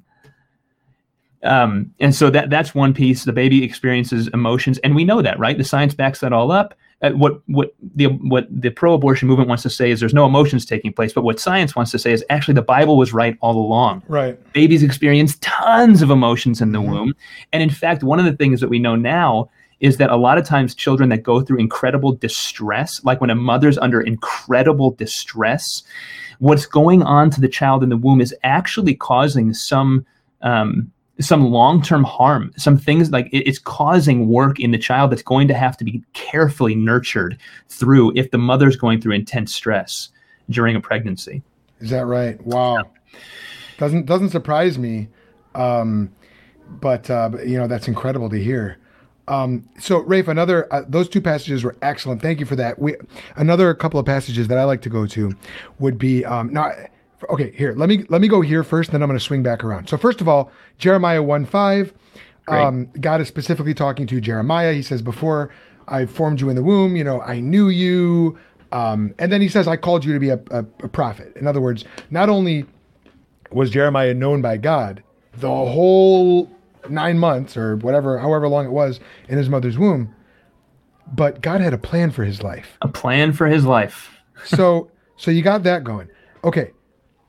Um, and so that that's one piece. The baby experiences emotions, and we know that, right? The science backs that all up. Uh, what what the what the pro-abortion movement wants to say is there's no emotions taking place, but what science wants to say is actually the Bible was right all along Right. babies experience tons of emotions in the Mhm. womb. And in fact, one of the things that we know now is that a lot of times children that go through incredible distress, like when a mother's under incredible distress, what's going on to the child in the womb is actually causing some um, some long-term harm some things like it- it's causing work in the child that's going to have to be carefully nurtured through if the mother's going through intense stress during a pregnancy Is that right? Wow. Doesn't doesn't surprise me, um, but uh, but, you know that's incredible to hear. Um, so Rafe, another uh, those two passages were excellent. Thank you for that. We another couple of passages that I like to go to would be um, now. Okay, here let me let me go here first, then I'm going to swing back around. So first of all, Jeremiah one five. Um, God is specifically talking to Jeremiah. He says, "Before I formed you in the womb, you know, I knew you." Um, and then he says, "I called you to be a, a, a prophet." In other words, not only was Jeremiah known by God the whole nine months or whatever, however long it was in his mother's womb, but God had a plan for his life. a plan for his life So, so you got that going. Okay,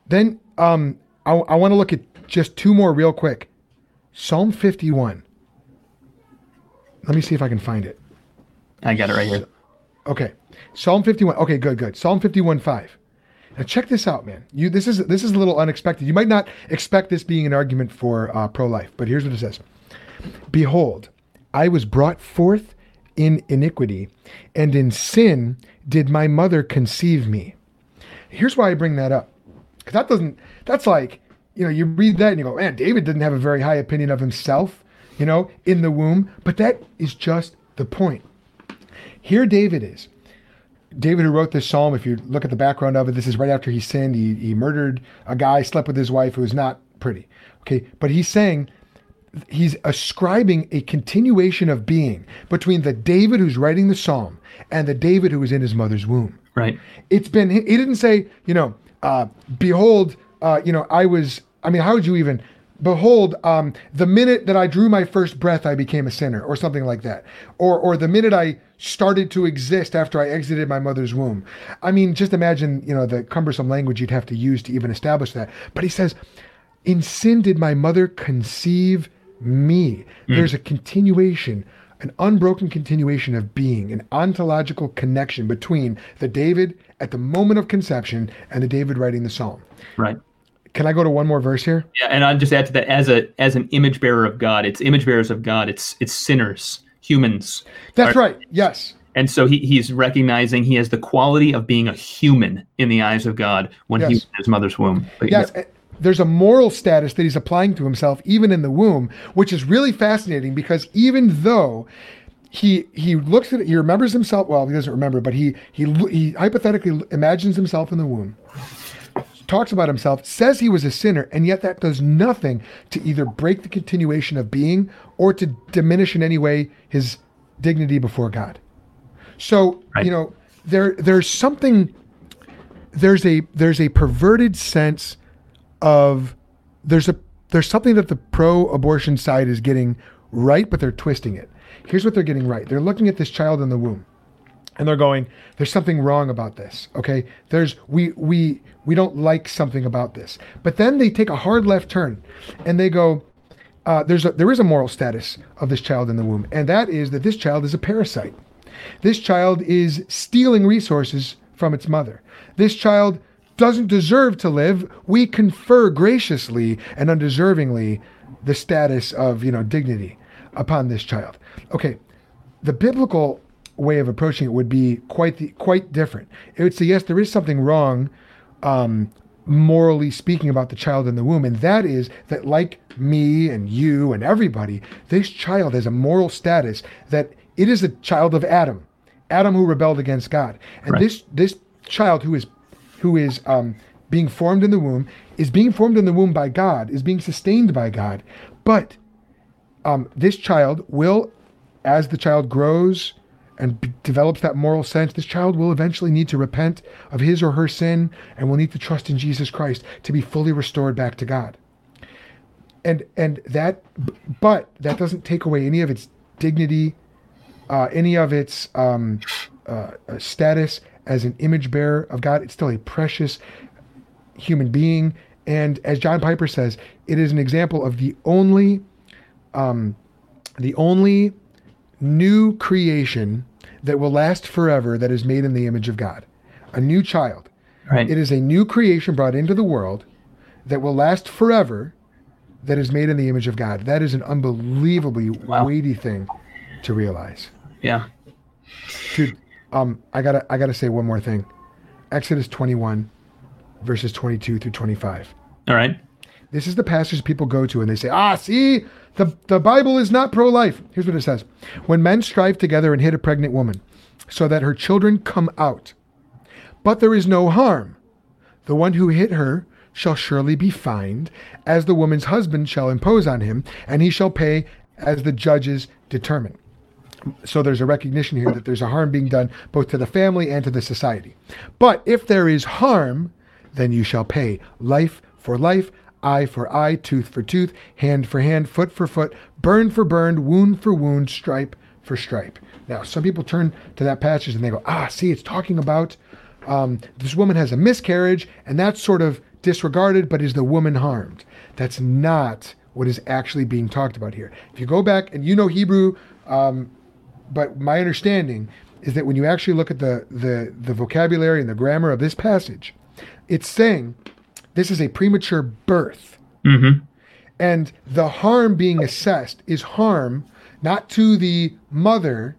then um, I, I want to look at just two more real quick. Psalm fifty-one. Let me see if I can find it. i got it right here Okay, Psalm fifty-one. Okay, good, good. Psalm fifty-one five. Now check this out, man. You this is this is a little unexpected. You might not expect this being an argument for uh, pro-life, but here's what it says: Behold, I was brought forth in iniquity, and in sin did my mother conceive me. Here's why I bring that up, because that doesn't. That's like you know you read that and you go, man, David didn't have a very high opinion of himself, you know, in the womb. But that is just the point. Here David is. David, who wrote this psalm, if you look at the background of it, this is right after he sinned. He, he murdered a guy, slept with his wife who was not pretty. Okay, but he's saying he's ascribing a continuation of being between the David who's writing the psalm and the David who was in his mother's womb. right It's been, he didn't say, you know, uh, behold, uh, you know, I was, I mean, how would you even, behold, um, the minute that I drew my first breath, I became a sinner or something like that. Or, or the minute I started to exist after I exited my mother's womb. I mean, just imagine, you know, the cumbersome language you'd have to use to even establish that. But he says, in sin did my mother conceive me. There's a continuation, an unbroken continuation of being, an ontological connection between the David at the moment of conception and the David writing the psalm. Right. Can I go to one more verse here? Yeah, and I'll just add to that as a as an image bearer of God, it's image bearers of God, it's it's sinners, humans. That's Are- right. Yes. And so he, he's recognizing he has the quality of being a human in the eyes of God when he Yes. was in his mother's womb. But Yes. eh, There's a moral status that he's applying to himself even in the womb, which is really fascinating because even though he he looks at it, he remembers himself. Well, he doesn't remember, but he he he hypothetically imagines himself in the womb, talks about himself, says he was a sinner, and yet that does nothing to either break the continuation of being or to diminish in any way his dignity before God. So Right. you know there there's something there's a there's a perverted sense of there's a there's something that the pro-abortion side is getting right, but they're twisting it. Here's what they're getting right. They're looking at this child in the womb and they're going there's something wrong about this okay there's we we we don't like something about this but then they take a hard left turn and they go uh, there's a, there is a moral status of this child in the womb and that is that this child is a parasite this child is stealing resources from its mother this child doesn't deserve to live we confer graciously and undeservingly the status of you know dignity upon this child okay the biblical way of approaching it would be quite the, quite different. It would say yes, there is something wrong, um, morally speaking, about the child in the womb, and that is that like me and you and everybody, this child has a moral status that it is a child of Adam, Adam who rebelled against God, and Right. this this child who is who is um, being formed in the womb is being formed in the womb by God, is being sustained by God, but um, this child will, as the child grows and b- develops that moral sense, this child will eventually need to repent of his or her sin and will need to trust in Jesus Christ to be fully restored back to God. And and that, but that doesn't take away any of its dignity, uh, any of its um, uh, uh, status as an image bearer of God. It's still a precious human being. And as John Piper says, it is an example of the only um, the only new creation that will last forever that is made in the image of God. A new child. right. It is a new creation brought into the world that will last forever that is made in the image of God. That is an unbelievably Wow. weighty thing to realize. yeah. Dude, um, I gotta I gotta say one more thing. Exodus 21, verses 22 through 25. All right. This is the passage people go to and they say, ah, see, the, the Bible is not pro life. Here's what it says When men strive together and hit a pregnant woman so that her children come out, but there is no harm, the one who hit her shall surely be fined, as the woman's husband shall impose on him, and he shall pay as the judges determine. So there's a recognition here that there's a harm being done both to the family and to the society. But if there is harm, then you shall pay life for life, eye for eye, tooth for tooth, hand for hand, foot for foot, burn for burn, wound for wound, stripe for stripe. Now, some people turn to that passage and they go, ah, see, it's talking about um, this woman has a miscarriage, and that's sort of disregarded, but is the woman harmed? That's not what is actually being talked about here. If you go back and you know Hebrew, um, but my understanding is that when you actually look at the, the, the vocabulary and the grammar of this passage, it's saying this is a premature birth. Mm-hmm. And the harm being assessed is harm not to the mother,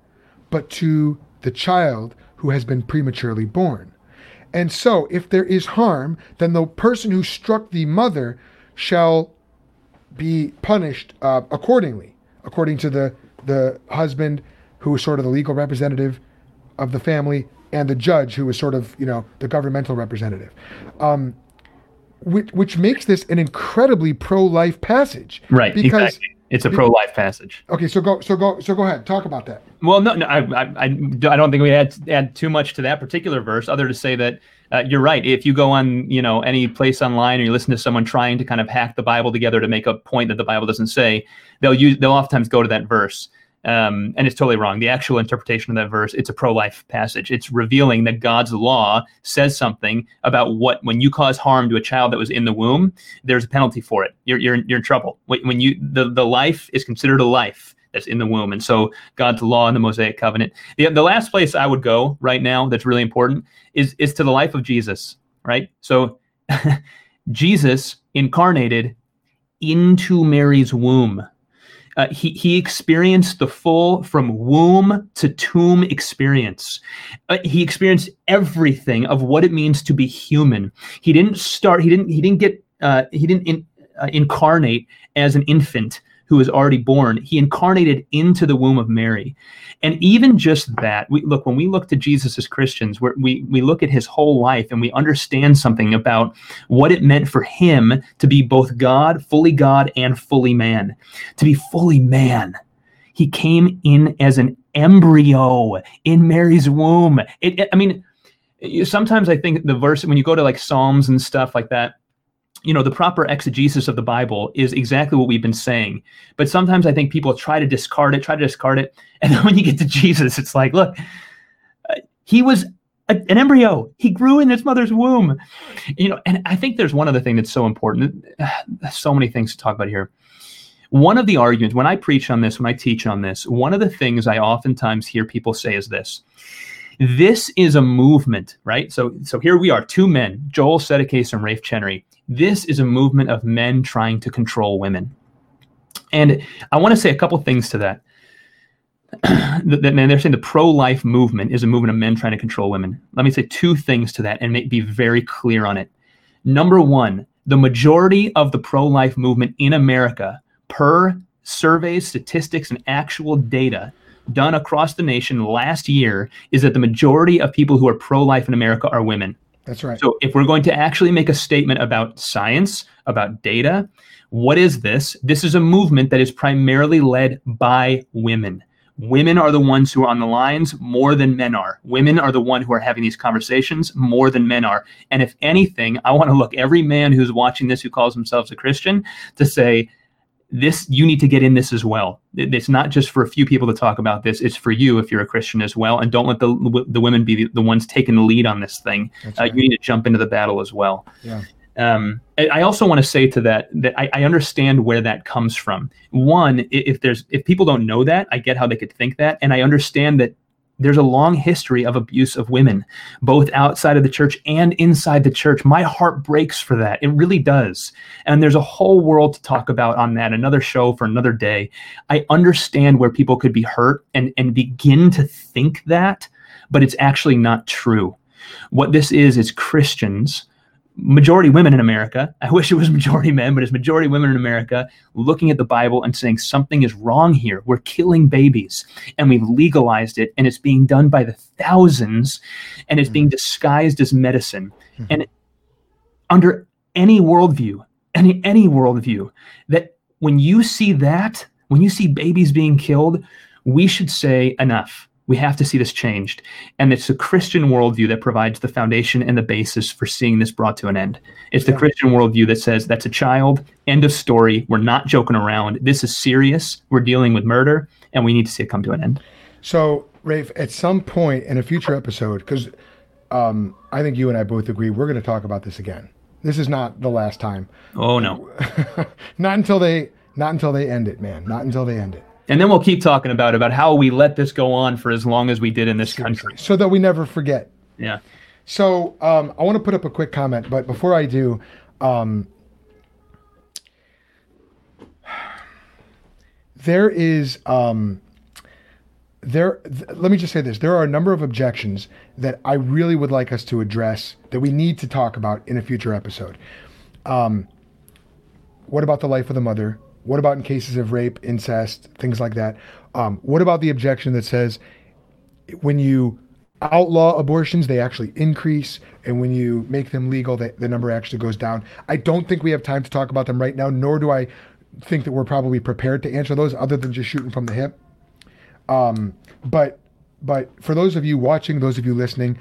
but to the child who has been prematurely born. And so, if there is harm, then the person who struck the mother shall be punished uh, accordingly, according to the, the husband who is sort of the legal representative of the family and the judge who is sort of, you know, the governmental representative. Um, which, which makes this an incredibly pro-life passage. Right. Because exactly. It's a pro-life passage. okay, so go so go so go ahead, talk about that. Well, no, no, I, I, I I don't think we add add too much to that particular verse, other to say that uh, you're right. If you go on, you know, any place online or you listen to someone trying to kind of hack the Bible together to make a point that the Bible doesn't say, they'll use they'll oftentimes go to that verse. Um, and it's totally wrong. The actual interpretation of that verse, it's a pro-life passage. It's revealing that God's law says something about what when you cause harm to a child that was in the womb, there's a penalty for it. You're you're, you're in trouble. When you the, the life is considered a life that's in the womb, and so God's law in the Mosaic covenant. The, the last place I would go right now that's really important is is to the life of Jesus. Right. So Jesus incarnated into Mary's womb uh, he, he experienced the full from womb to tomb experience. Uh, he experienced everything of what it means to be human. He didn't start. He didn't. He didn't get. Uh, he didn't in, uh, incarnate as an infant who was already born. He incarnated into the womb of Mary. And even just that, we look when we look to Jesus as Christians, we we look at his whole life and we understand something about what it meant for him to be both God, fully God, and fully man. To be fully man. He came in as an embryo in Mary's womb. It, it, I mean, sometimes I think the verse when you go to like Psalms and stuff like that, you know the proper exegesis of the bible is exactly what we've been saying. But sometimes i think people try to discard it try to discard it and then when you get to jesus it's like look uh, he was a, an embryo. He grew in his mother's womb. You know and i think there's one other thing that's so important. So many things to talk about here. One of the arguments when i preach on this when i teach on this one of the things i oftentimes hear people say is this. This is a movement, right? So, so here we are, two men, Joel Settecase and Rafe Chenery. This is a movement of men trying to control women. And I want to say a couple things to that. they're saying the pro-life movement is a movement of men trying to control women. Let me say two things to that and make, be very clear on it. Number one, the majority of the pro-life movement in America, per surveys, statistics, and actual data, done across the nation last year is that the majority of people who are pro life in America are women. That's right. So if we're going to actually make a statement about science, about data, what is this? This is a movement that is primarily led by women. Women are the ones who are on the lines more than men are. Women are the one who are having these conversations more than men are. And if anything, I want to look every man who's watching this who calls himself a Christian to say, this you need to get in this as well. It's not just for a few people to talk about this. It's for you if you're a christian as well. And don't let the the women be the, the ones taking the lead on this thing. Uh, you need to jump into the battle as well. Yeah. Um, I also want to say to that that I, I, understand where that comes from. One, if there's if people don't know that, I get how they could think that, and I understand that there's a long history of abuse of women, both outside of the church and inside the church. My heart breaks for that. It really does. And there's a whole world to talk about on that, another show for another day. I understand where people could be hurt and, and begin to think that, but it's actually not true. What this is, is Christians majority women in America. I wish it was majority men, but it's majority women in America looking at the Bible and saying something is wrong here. We're killing babies and we've legalized it and it's being done by the thousands and it's being mm-hmm. disguised as medicine. Mm-hmm. And under any worldview, any any worldview, that when you see that, when you see babies being killed, we should say enough we have to see this changed. And it's a Christian worldview that provides the foundation and the basis for seeing this brought to an end. It's the Christian worldview that says that's a child, end of story. We're not joking around. This is serious. We're dealing with murder, and we need to see it come to an end. So, Rafe, at some point in a future episode, because um, I think you and I both agree we're going to talk about this again. This is not the last time. Oh no. not until they not until they end it, man. Not until they end it and then we'll keep talking about about how we let this go on for as long as we did in this country, so that we never forget. Yeah. So um, I want to put up a quick comment, but before I do, um, there is um, there. Th- let me just say this: there are a number of objections that I really would like us to address that we need to talk about in a future episode. Um, what about the life of the mother? What about in cases of rape, incest, things like that? Um, what about the objection that says when you outlaw abortions, they actually increase, and when you make them legal, they, the number actually goes down? I don't think we have time to talk about them right now, nor do I think that we're probably prepared to answer those other than just shooting from the hip. Um, but but for those of you watching, those of you listening,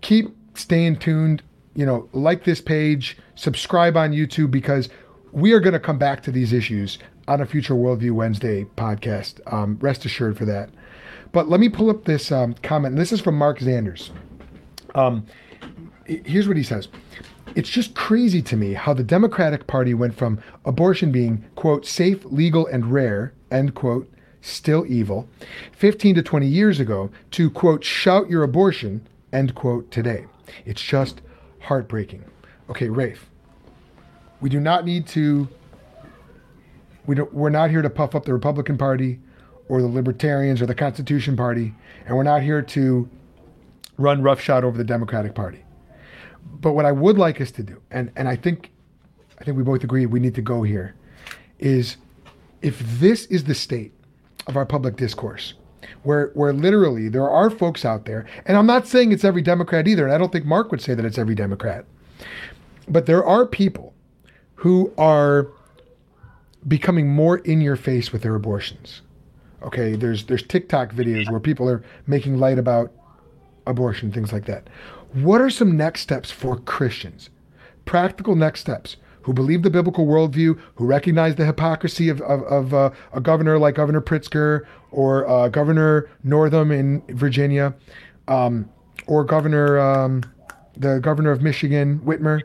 keep staying tuned. You know, like this page, subscribe on YouTube because we are going to come back to these issues on a future Worldview Wednesday podcast. Um, rest assured for that. But let me pull up this um, comment. This is from Mark Zanders. Um, here's what he says. It's just crazy to me how the Democratic Party went from abortion being, quote, safe, legal, and rare, end quote, still evil, 15 to 20 years ago, to, quote, shout your abortion, end quote, today. It's just heartbreaking. Okay, Rafe, we do not need to, we don't, we're not here to puff up the Republican Party or the Libertarians or the Constitution Party, and we're not here to run roughshod over the Democratic Party. But what I would like us to do, and, and I think I think we both agree we need to go here, is if this is the state of our public discourse, where where literally there are folks out there, and I'm not saying it's every Democrat either, and I don't think Mark would say that it's every Democrat, but there are people who are becoming more in your face with their abortions. Okay, there's there's TikTok videos where people are making light about abortion, things like that. What are some next steps for Christians? Practical next steps who believe the biblical worldview, who recognize the hypocrisy of, of, of uh, a governor like Governor Pritzker or uh, Governor Northam in Virginia, um, or Governor, um, the governor of Michigan, Whitmer.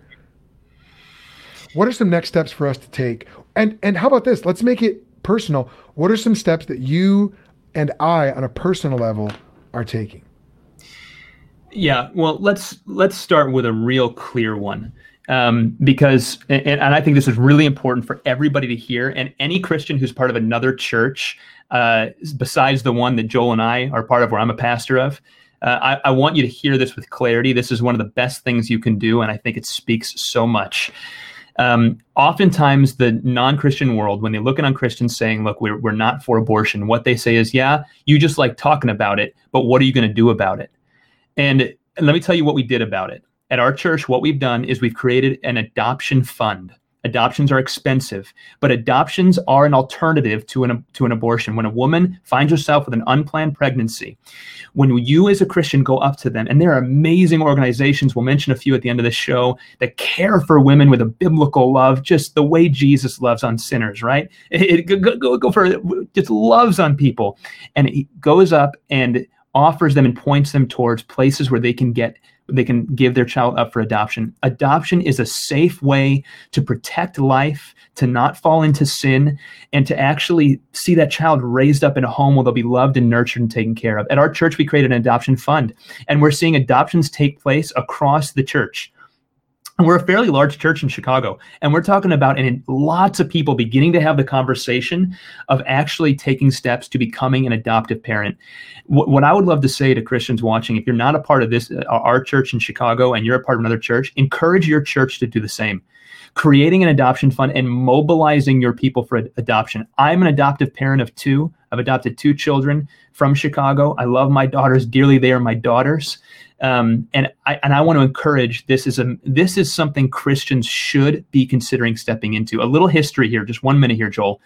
What are some next steps for us to take? And and how about this? Let's make it personal. What are some steps that you and I, on a personal level, are taking? Yeah, well, let's let's start with a real clear one, um, because and, and, I think this is really important for everybody to hear, and any Christian who's part of another church uh, besides the one that Joel and I are part of, where I'm a pastor of. Uh, I, I want you to hear this with clarity. This is one of the best things you can do, and I think it speaks so much. Um, oftentimes, the non Christian world, when they look at on Christians saying, Look, we're, we're not for abortion, what they say is, Yeah, you just like talking about it, but what are you going to do about it? And let me tell you what we did about it. At our church, what we've done is we've created an adoption fund. Adoptions are expensive, but adoptions are an alternative to an, to an abortion. When a woman finds herself with an unplanned pregnancy, when you as a Christian go up to them, and there are amazing organizations, we'll mention a few at the end of the show, that care for women with a biblical love, just the way Jesus loves on sinners, right? It, it, go, go, go for just loves on people. And it goes up and offers them and points them towards places where they can get they can give their child up for adoption. Adoption is a safe way to protect life, to not fall into sin, and to actually see that child raised up in a home where they'll be loved and nurtured and taken care of. At our church, we created an adoption fund, and we're seeing adoptions take place across the church. And we're a fairly large church in Chicago, and we're talking about and lots of people beginning to have the conversation of actually taking steps to becoming an adoptive parent. What, what I would love to say to Christians watching, if you're not a part of this, uh, our church in Chicago, and you're a part of another church, encourage your church to do the same. Creating an adoption fund and mobilizing your people for ad- adoption. I'm an adoptive parent of two. I've adopted two children from Chicago. I love my daughters dearly. They are my daughters. Um, and I and I want to encourage this is a this is something Christians should be considering stepping into. A little history here, just one minute here, Joel.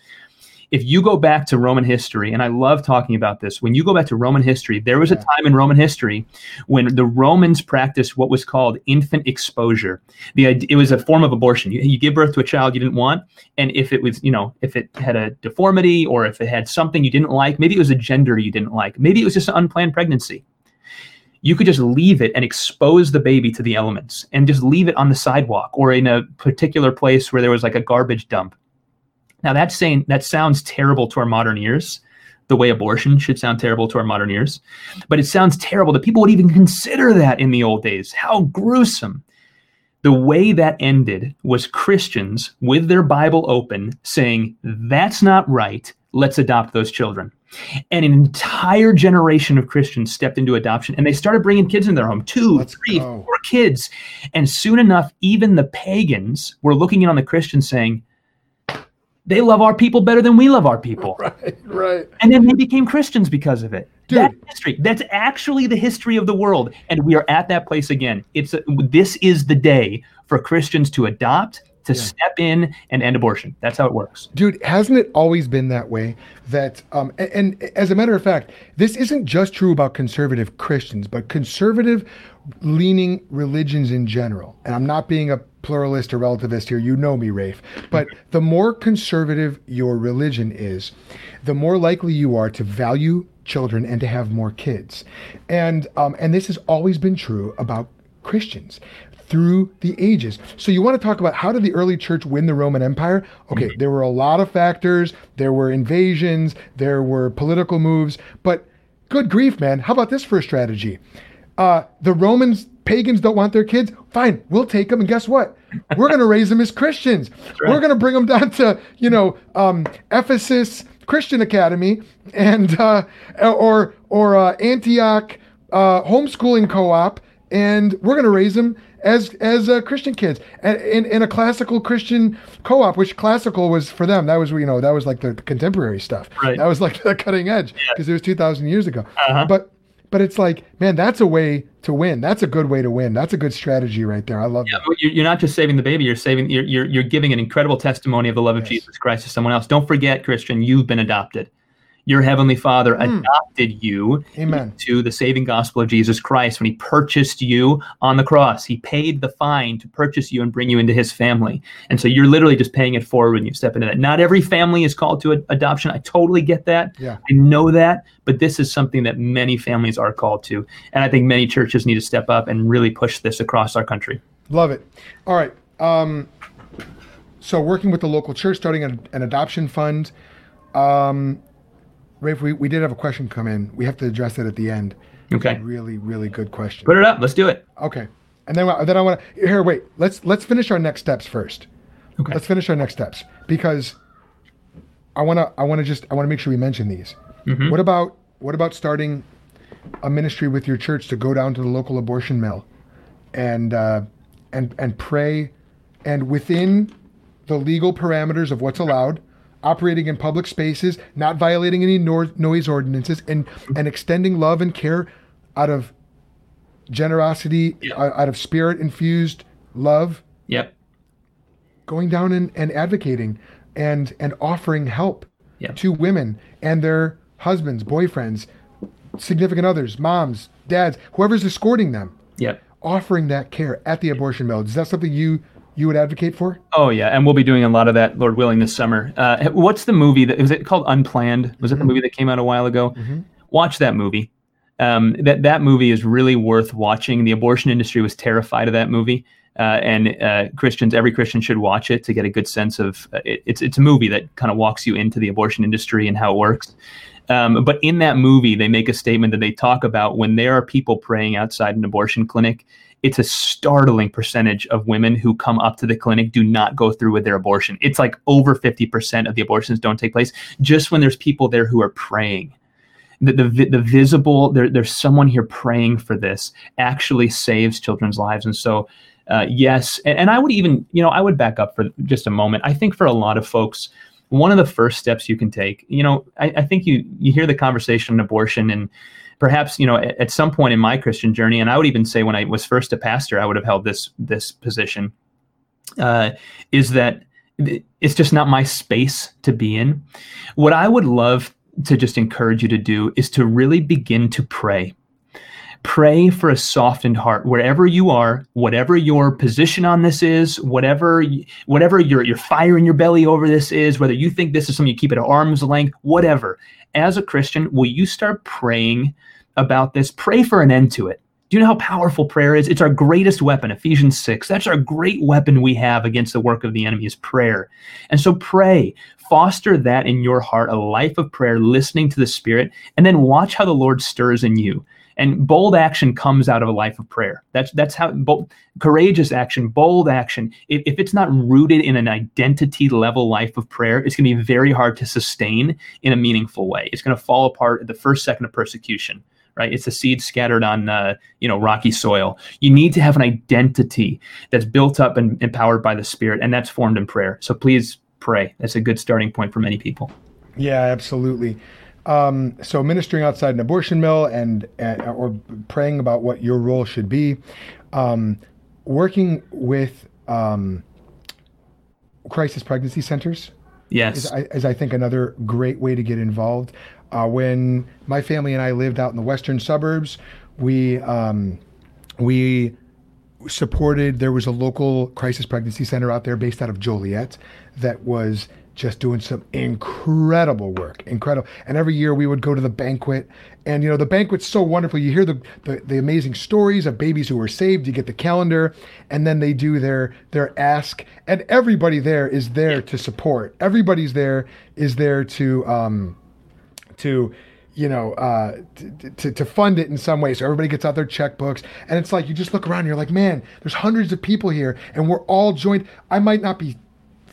If you go back to Roman history, and I love talking about this, when you go back to Roman history, there was a time in Roman history when the Romans practiced what was called infant exposure. The it was a form of abortion. You, you give birth to a child you didn't want, and if it was, you know, if it had a deformity or if it had something you didn't like, maybe it was a gender you didn't like, maybe it was just an unplanned pregnancy you could just leave it and expose the baby to the elements and just leave it on the sidewalk or in a particular place where there was like a garbage dump. Now that's saying that sounds terrible to our modern ears, the way abortion should sound terrible to our modern ears, but it sounds terrible that people would even consider that in the old days. How gruesome. The way that ended was Christians with their Bible open saying, that's not right. Let's adopt those children. And an entire generation of Christians stepped into adoption and they started bringing kids in their home two, Let's three, go. four kids. And soon enough, even the pagans were looking in on the Christians saying, they love our people better than we love our people. Right, right. And then they became Christians because of it. Dude. That's history. That's actually the history of the world. And we are at that place again. It's a, this is the day for Christians to adopt to yeah. step in and end abortion. That's how it works. Dude, hasn't it always been that way? That um, and, and, as a matter of fact, this isn't just true about conservative Christians, but conservative leaning religions in general. And I'm not being a pluralist or relativist here. You know me, Rafe. But the more conservative your religion is, the more likely you are to value children and to have more kids. And um, and this has always been true about Christians through the ages. So you want to talk about how did the early church win the Roman Empire? Okay, mm-hmm. there were a lot of factors. There were invasions, there were political moves, but good grief, man. How about this for a strategy? Uh, the Romans pagans don't want their kids, fine, we'll take them. And guess what? We're going to raise them as Christians. Right. We're going to bring them down to, you know, um, Ephesus Christian Academy and, uh, or, or uh, Antioch uh, homeschooling co-op. And we're going to raise them as as uh, Christian kids and in, in a classical Christian co-op, which classical was for them. That was you know that was like the contemporary stuff. Right. That was like the cutting edge because yeah. it was two thousand years ago. Uh-huh. But but it's like, man, that's a way to win. That's a good way to win. That's a good strategy right there. I love yeah, that. You're not just saving the baby. You're saving. You're you're, you're giving an incredible testimony of the love yes. of Jesus Christ to someone else. Don't forget, Christian, you've been adopted your heavenly Father mm. adopted you Amen. to the saving gospel of Jesus Christ when he purchased you on the cross. He paid the fine to purchase you and bring you into his family. And so you're literally just paying it forward when you step into that. Not every family is called to adoption. I totally get that. Yeah. I know that, but this is something that many families are called to. And I think many churches need to step up and really push this across our country. Love it. All right. Um, so working with the local church, starting an, an adoption fund. Um, Rafe, we, we did have a question come in. We have to address it at the end. Okay. really, really good question. Put it up. Let's do it. Okay. And then then I want to here. Wait. Let's let's finish our next steps first. Okay. Let's finish our next steps because I want to I want to just I want to make sure we mention these. Mm-hmm. What about what about starting a ministry with your church to go down to the local abortion mill and uh, and and pray and within the legal parameters of what's allowed operating in public spaces, not violating any no- noise ordinances, and and extending love and care out of generosity, yep. Uh, out of spirit infused love. Yep. Going down and, and advocating and and offering help yep. to women and their husbands, boyfriends, significant others, moms, dads, whoever's escorting them. Yep. Offering that care at the abortion mill. Is that something you you would advocate for? Oh yeah, and we'll be doing a lot of that, Lord willing, this summer. Uh, what's the movie that was it called? Unplanned? Was it the mm-hmm. movie that came out a while ago? Mm-hmm. Watch that movie. Um, that that movie is really worth watching. The abortion industry was terrified of that movie, uh, and uh, Christians, every Christian should watch it to get a good sense of uh, it, it's it's a movie that kind of walks you into the abortion industry and how it works. Um, but in that movie, they make a statement that they talk about when there are people praying outside an abortion clinic it's a startling percentage of women who come up to the clinic do not go through with their abortion. It's like over 50% of the abortions don't take place just when there's people there who are praying. The, the, the visible, there, there's someone here praying for this actually saves children's lives. And so, uh, yes, and, and I would even, you know, I would back up for just a moment. I think for a lot of folks, one of the first steps you can take, you know, I, I think you you hear the conversation on abortion and perhaps you know at, at, some point in my christian journey and i would even say when i was first a pastor i would have held this this position uh, is that it's just not my space to be in. What i would love to just encourage you to do is to really begin to pray. Pray for a softened heart. Wherever you are whatever your position on this is whatever whatever your your fire in your belly over this is whether you think this is something you keep at arm's length whatever. As a christian will you start praying about this, pray for an end to it. Do you know how powerful prayer is? It's our greatest weapon, Ephesians 6. That's our great weapon we have against the work of the enemy is prayer. And so pray, foster that in your heart, a life of prayer, listening to the Spirit, and then watch how the Lord stirs in you. And bold action comes out of a life of prayer. That's that's how bold, courageous action, bold action. If, if it's not rooted in an identity level life of prayer, it's going to be very hard to sustain in a meaningful way. It's going to fall apart at the first second of persecution right? It's a seed scattered on, uh, you know, rocky soil. You need to have an identity that's built up and empowered by the Spirit, and that's formed in prayer. So please pray. That's a good starting point for many people. Yeah, absolutely. Um, so ministering outside an abortion mill and, and, or praying about what your role should be, um, working with um, crisis pregnancy centers. Yes, is, is I think another great way to get involved. Uh, when my family and I lived out in the western suburbs, we um, we supported. There was a local crisis pregnancy center out there based out of Joliet that was just doing some incredible work, incredible. And every year we would go to the banquet, and you know the banquet's so wonderful. You hear the, the the, amazing stories of babies who were saved. You get the calendar, and then they do their their ask, and everybody there is there to support. Everybody's there is there to um to you know, uh, to, to fund it in some way. So everybody gets out their checkbooks. And it's like, you just look around and you're like, man, there's hundreds of people here and we're all joined. I might not be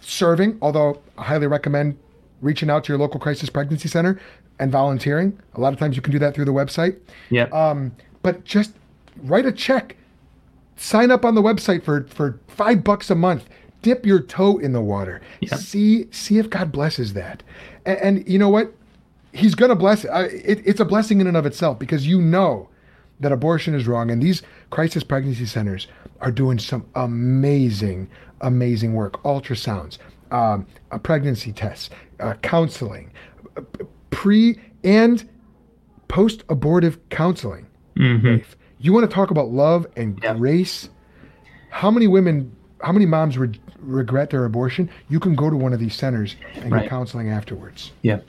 serving, although I highly recommend reaching out to your local crisis pregnancy center and volunteering. A lot of times you can do that through the website. Yeah. Um, but just write a check, sign up on the website for, for five bucks a month. Dip your toe in the water. Yep. See see if God blesses that. And, and you know what? He's going to bless it. it. It's a blessing in and of itself because you know that abortion is wrong. And these crisis pregnancy centers are doing some amazing, amazing work. Ultrasounds, um, pregnancy tests, uh, counseling, uh, pre and post abortive counseling. Mm-hmm. You want to talk about love and yeah. grace? How many women, how many moms re- regret their abortion? You can go to one of these centers and right. get counseling afterwards. Yeah.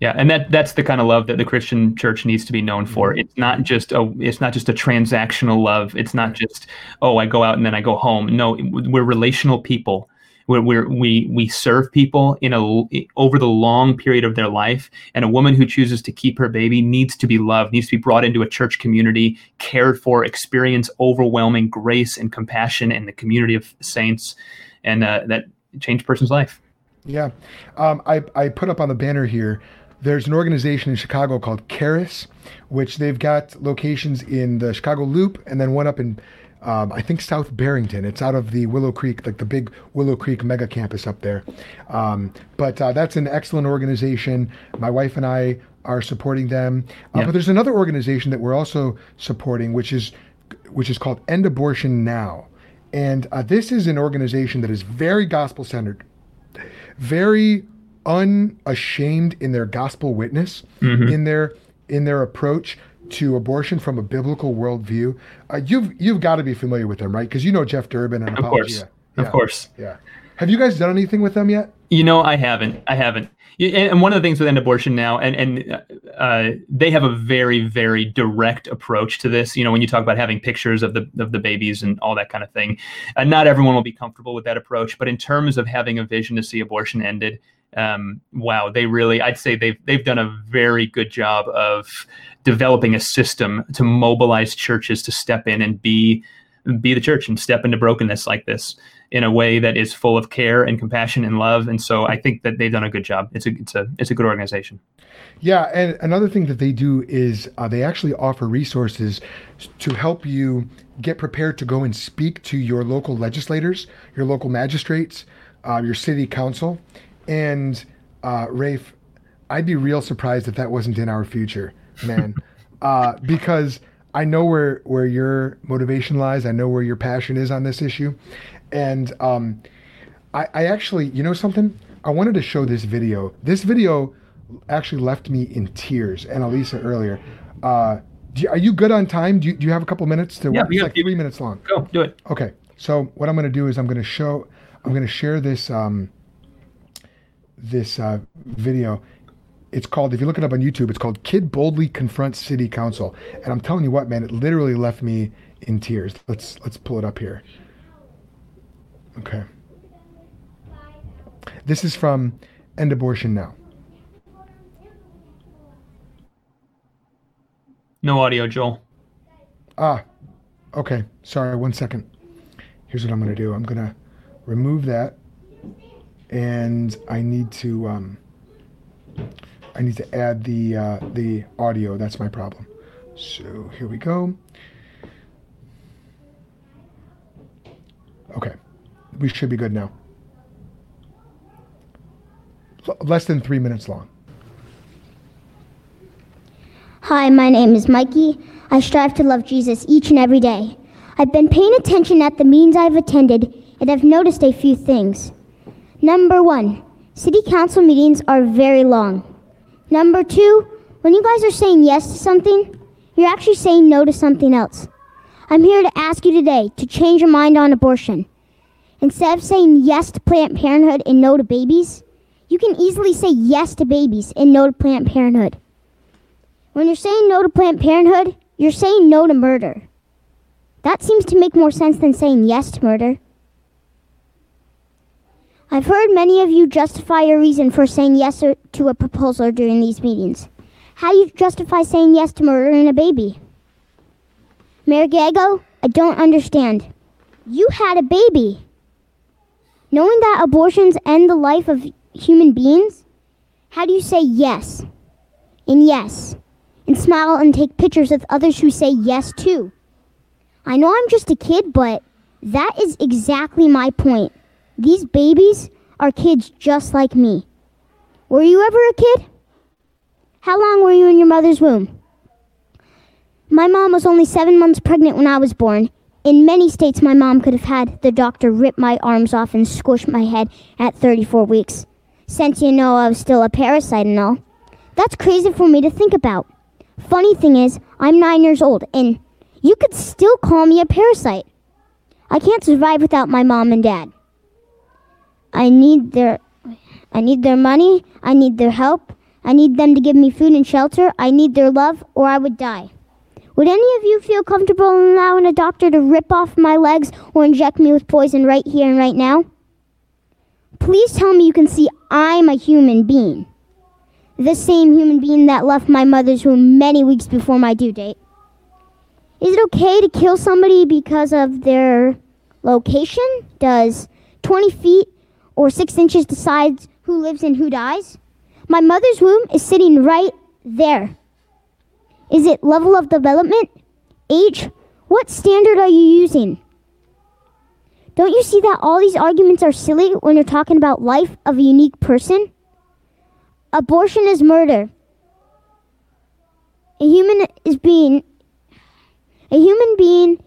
Yeah, and that that's the kind of love that the Christian church needs to be known for. Mm-hmm. It's not just a it's not just a transactional love. It's not just oh I go out and then I go home. No, we're relational people. We're, we're, we we serve people in a over the long period of their life, and a woman who chooses to keep her baby needs to be loved, needs to be brought into a church community, cared for, experience overwhelming grace and compassion in the community of saints, and uh, that change a person's life. Yeah, um, I I put up on the banner here there's an organization in Chicago called Charis, which they've got locations in the Chicago Loop and then one up in, um, I think, South Barrington. It's out of the Willow Creek, like the big Willow Creek mega campus up there. Um, but uh, that's an excellent organization. My wife and I are supporting them. Uh, yeah. But there's another organization that we're also supporting, which is which is called End Abortion Now. And uh, this is an organization that is very gospel centered, very unashamed in their gospel witness, mm-hmm. in their in their approach to abortion from a biblical worldview. Uh, you've you've got to be familiar with them, right? Because you know Jeff Durbin and of course, yeah. of course, yeah. Have you guys done anything with them yet? You know, I haven't. I haven't. And one of the things with end abortion now, and and uh, they have a very very direct approach to this. You know, when you talk about having pictures of the of the babies and all that kind of thing, uh, not everyone will be comfortable with that approach. But in terms of having a vision to see abortion ended, um, wow, they really, I'd say they've they've done a very good job of developing a system to mobilize churches to step in and be be the church and step into brokenness like this in a way that is full of care and compassion and love. And so I think that they've done a good job. It's a it's a it's a good organization. Yeah, and another thing that they do is uh, they actually offer resources to help you get prepared to go and speak to your local legislators, your local magistrates, uh, your city council, and uh, Raef, I'd be real surprised if that wasn't in our future, man, uh, because I know where where your motivation lies. I know where your passion is on this issue, and um, I, I actually, you know, something. I wanted to show this video. This video actually left me in tears. And Elisa earlier. Uh, you, are you good on time? Do you, do you have a couple minutes to? Yeah, it's like three minutes long. Go do it. Okay. So what I'm going to do is I'm going to show. I'm going to share this. Um, this uh, video. It's called, if you look it up on YouTube, it's called Kid Boldly Confronts City Council. And I'm telling you what, man, it literally left me in tears. Let's let's pull it up here. Okay. This is from End Abortion Now. No audio, Joel. Ah, okay. Sorry, one second. Here's what I'm going to do I'm going to remove that and I need to um, I need to add the uh, the audio. That's my problem. So here we go. Okay, we should be good now. L- less than three minutes long. Hi, my name is Mikey. I strive to love Jesus each and every day. I've been paying attention at the meetings I've attended and I've noticed a few things. Number one, city council meetings are very long. Number two, when you guys are saying yes to something, you're actually saying no to something else. I'm here to ask you today to change your mind on abortion. Instead of saying yes to Planned Parenthood and no to babies, you can easily say yes to babies and no to Planned Parenthood. When you're saying no to Planned Parenthood, you're saying no to murder. That seems to make more sense than saying yes to murder. I've heard many of you justify your reason for saying yes to a proposal during these meetings. How do you justify saying yes to murdering a baby? Mayor Gago, I don't understand. You had a baby. Knowing that abortions end the life of human beings, how do you say yes and yes and smile and take pictures with others who say yes too? I know I'm just a kid, but that is exactly my point. These babies are kids just like me. Were you ever a kid? How long were you in your mother's womb? My mom was only seven months pregnant when I was born. In many states, my mom could have had the doctor rip my arms off and squish my head at 34 weeks. Since you know I was still a parasite and all. That's crazy for me to think about. Funny thing is, I'm nine years old, and you could still call me a parasite. I can't survive without my mom and dad. I need their I need their money, I need their help, I need them to give me food and shelter, I need their love or I would die. Would any of you feel comfortable allowing a doctor to rip off my legs or inject me with poison right here and right now? Please tell me you can see I'm a human being. The same human being that left my mother's womb many weeks before my due date. Is it okay to kill somebody because of their location? Does 20 feet or 6 inches decides who lives and who dies? My mother's womb is sitting right there. Is it level of development? Age? What standard are you using? Don't you see that all these arguments are silly when you're talking about life of a unique person? Abortion is murder. A human is being a human being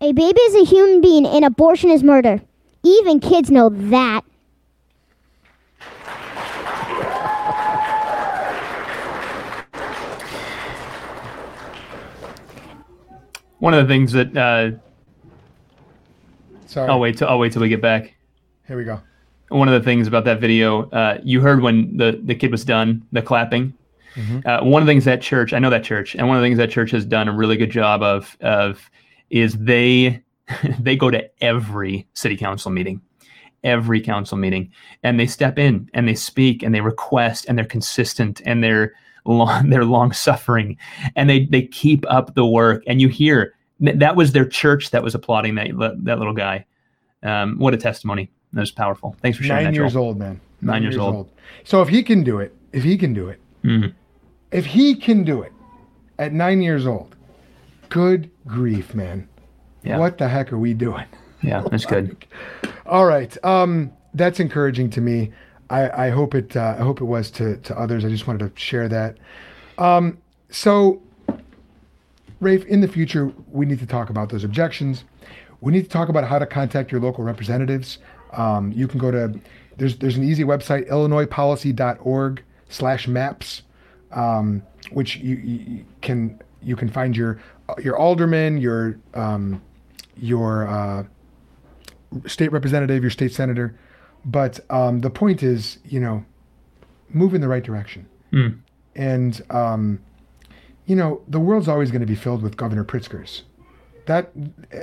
a baby is a human being and abortion is murder. Even kids know that. One of the things that uh, Sorry. I'll wait till I'll wait till we get back. Here we go. One of the things about that video, uh, you heard when the the kid was done, the clapping. Mm-hmm. Uh, one of the things that church, I know that church, and one of the things that church has done a really good job of of is they they go to every city council meeting, every council meeting, and they step in and they speak and they request and they're consistent and they're long they're long suffering and they they keep up the work and you hear that was their church that was applauding that that little guy. Um, what a testimony! That was powerful. Thanks for sharing Nine that. years Joel. old, man. Nine years old. So if he can do it, if he can do it, Mhm. if he can do it at nine years old, good grief, man. Yeah. What the heck are we doing? Yeah, that's good. All right. Um, that's encouraging to me. I, I hope it. Uh, I hope it was to to others. I just wanted to share that. Um, so, Raef, in the future, we need to talk about those objections. We need to talk about how to contact your local representatives. Um, you can go to there's there's an easy website illinoispolicy.org slash maps, um, which you, you can you can find your your alderman, your um, your uh, state representative, your state senator. But um, the point is, you know, move in the right direction. Mm. And, um, you know, the world's always going to be filled with Governor Pritzkers. That,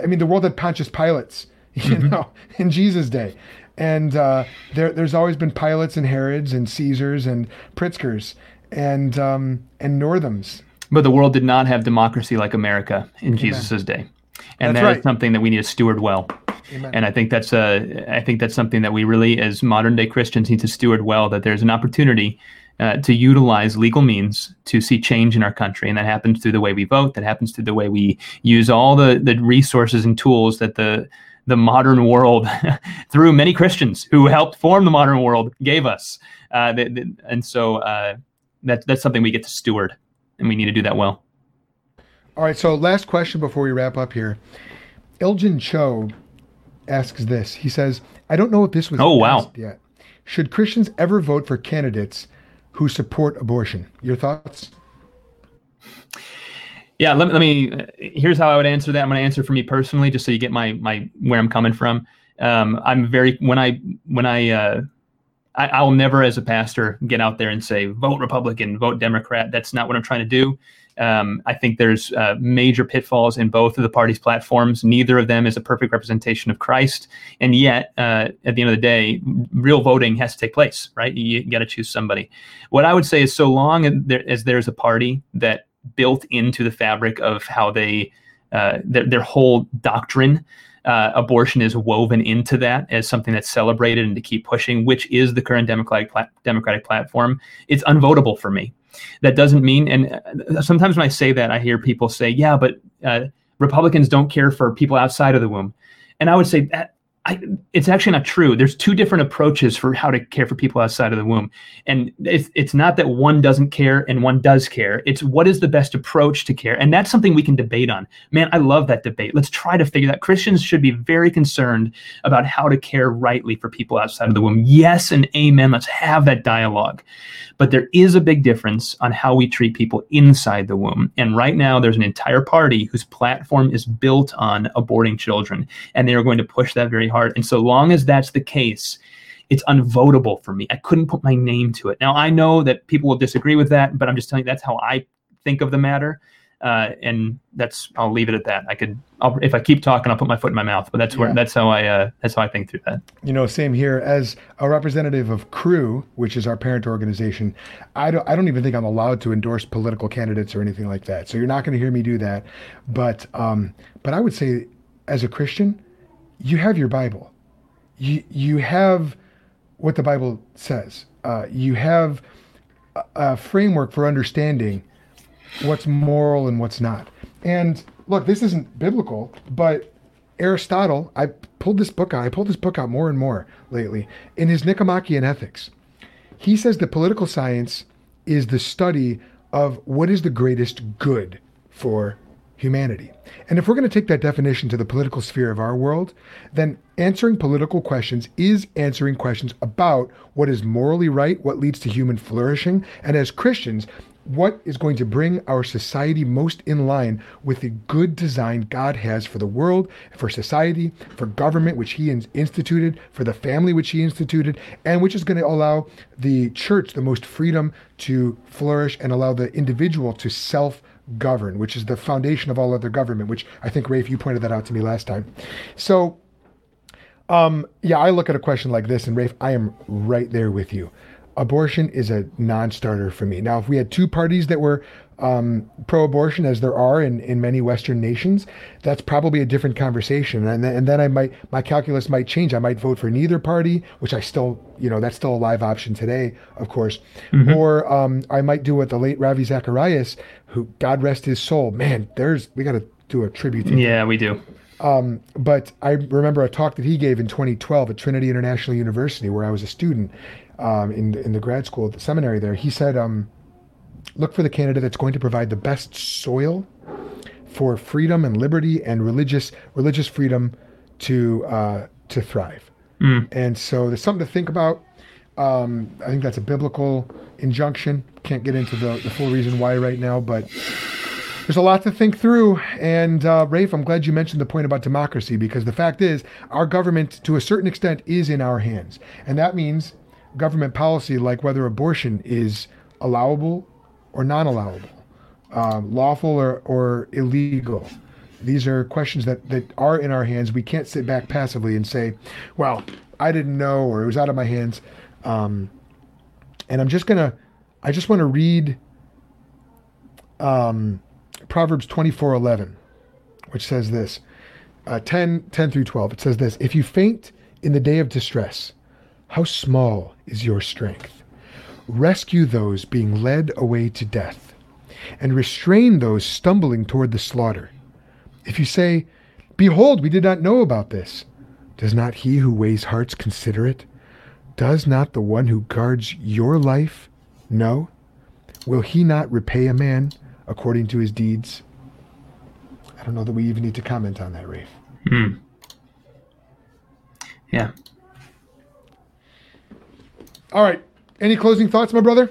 I mean, the world had Pontius Pilates, you know, in Jesus' day. And uh, there, there's always been Pilates and Herods and Caesars and Pritzkers and, um, and Northams. But the world did not have democracy like America in Jesus' day, and That's that is right. something that we need to steward well. Amen. And I think that's uh, I think that's something that we really, as modern day Christians, need to steward well. That there's an opportunity uh, to utilize legal means to see change in our country, and that happens through the way we vote. That happens through the way we use all the the resources and tools that the the modern world, through many Christians who helped form the modern world, gave us. Uh, th- th- and so uh, that that's something we get to steward, and we need to do that well. All right, so last question before we wrap up here. Elgin Cho asks this. He says, I don't know if this was Oh, wow. yet. Should Christians ever vote for candidates who support abortion? Your thoughts? Yeah, let, let me. Here's how I would answer that. I'm going to answer for me personally, just so you get my my where I'm coming from. Um, I'm very when I when I, uh, I I'll never as a pastor get out there and say vote Republican, vote Democrat. That's not what I'm trying to do. Um, I think there's uh, major pitfalls in both of the parties' platforms. Neither of them is a perfect representation of Christ, and yet, uh, at the end of the day, real voting has to take place. Right? You, you got to choose somebody. What I would say is, so long as there's a party that built into the fabric of how they uh, their, their whole doctrine. Uh, abortion is woven into that as something that's celebrated and to keep pushing, which is the current democratic pla- democratic platform. It's unvotable for me. That doesn't mean, and uh, sometimes when I say that, I hear people say, "Yeah, but uh, Republicans don't care for people outside of the womb," and I would say that I, it's actually not true. There's two different approaches for how to care for people outside of the womb, and it's it's not that one doesn't care and one does care. It's what is the best approach to care, and that's something we can debate on. Man, I love that debate. Let's try to figure that. Christians should be very concerned about how to care rightly for people outside of the womb. Yes, and amen. Let's have that dialogue. But there is a big difference on how we treat people inside the womb. And right now, there's an entire party whose platform is built on aborting children, and they are going to push that very hard. And so long as that's the case, it's unvotable for me. I couldn't put my name to it. Now I know that people will disagree with that, but I'm just telling you that's how I think of the matter. Uh, and that's I'll leave it at that. I could I'll, if I keep talking, I'll put my foot in my mouth. But that's where yeah. that's how I uh, that's how I think through that. You know, same here. As a representative of Cru, which is our parent organization, I don't I don't even think I'm allowed to endorse political candidates or anything like that. So you're not going to hear me do that. But um, but I would say, as a Christian, you have your Bible. You you have what the Bible says. Uh, you have a, a framework for understanding what's moral and what's not. And look, this isn't biblical, but Aristotle, I pulled this book out. I pulled this book out more and more lately. In his Nicomachean Ethics, he says that political science is the study of what is the greatest good for humanity. And if we're going to take that definition to the political sphere of our world, then answering political questions is answering questions about what is morally right, what leads to human flourishing, and as Christians, what is going to bring our society most in line with the good design God has for the world, for society, for government, which He instituted, for the family, which He instituted, and which is going to allow the church the most freedom to flourish and allow the individual to self govern, which is the foundation of all other government, which I think, Raef, you pointed that out to me last time. So, um, yeah, I look at a question like this, and Raef, I am right there with you abortion is a non-starter for me. Now, if we had two parties that were um, pro-abortion, as there are in, in many Western nations, that's probably a different conversation. And then, and then I might my calculus might change. I might vote for neither party, which I still you know that's still a live option today, of course. Mm-hmm. Or um, I might do what the late Ravi Zacharias, who God rest his soul. Man, there's we got to do a tribute. to Yeah, we do. Um, but I remember a talk that he gave in 2012 at Trinity International University, where I was a student, um, in in the grad school, at the seminary there, he said, um, look for the candidate that's going to provide the best soil for freedom and liberty and religious religious freedom to uh, to thrive. Mm. And so there's something to think about. Um, I think that's a biblical injunction. Can't get into the, the full reason why right now, but there's a lot to think through. And uh, Raef, I'm glad you mentioned the point about democracy because the fact is, our government, to a certain extent, is in our hands, and that means government policy like whether abortion is allowable or non allowable, um, lawful or, or illegal. These are questions that, that are in our hands. We can't sit back passively and say, well, I didn't know or it was out of my hands. Um, and I'm just going to, I just want to read um, Proverbs 24 11, which says this uh, 10, 10 through 12. It says this If you faint in the day of distress, how small is your strength? Rescue those being led away to death, and restrain those stumbling toward the slaughter. If you say, Behold, we did not know about this, does not he who weighs hearts consider it? Does not the one who guards your life know? Will he not repay a man according to his deeds? I don't know that we even need to comment on that, Raef. Hmm. Yeah, all right. Any closing thoughts, my brother?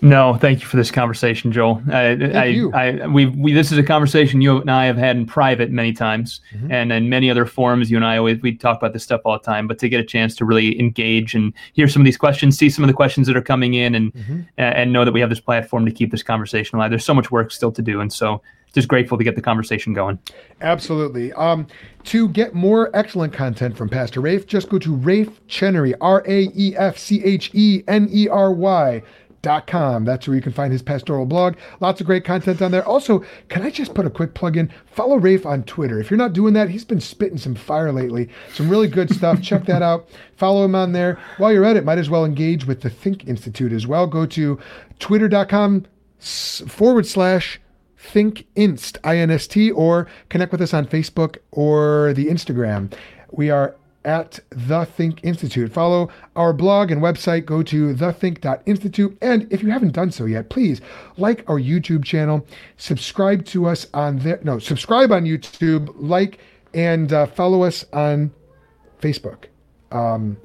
No, thank you for this conversation, Joel. I, Thank I, you. I, we, we, this is a conversation you and I have had in private many times, Mm-hmm. and in many other forums. You and I always we talk about this stuff all the time. But to get a chance to really engage and hear some of these questions, see some of the questions that are coming in, and Mm-hmm. and and know that we have this platform to keep this conversation alive. There's so much work still to do, and so just grateful to get the conversation going. Absolutely. Um, to get more excellent content from Pastor Raef, just go to Raef Chenery, R A E F C H E N E R Y. Dot com. That's where you can find his pastoral blog. Lots of great content on there. Also, can I just put a quick plug in? Follow Raef on Twitter. If you're not doing that, he's been spitting some fire lately. Some really good stuff. Check that out. Follow him on there. While you're at it, might as well engage with the Think Institute as well. Go to twitter.com forward slash Think Inst, I-N-S-T, or connect with us on Facebook or the Instagram. We are at The Think Institute. Follow our blog and website. Go to thethink.institute. And if you haven't done so yet, please like our YouTube channel, subscribe to us on there. No, subscribe on YouTube, like, and uh, follow us on Facebook. Um,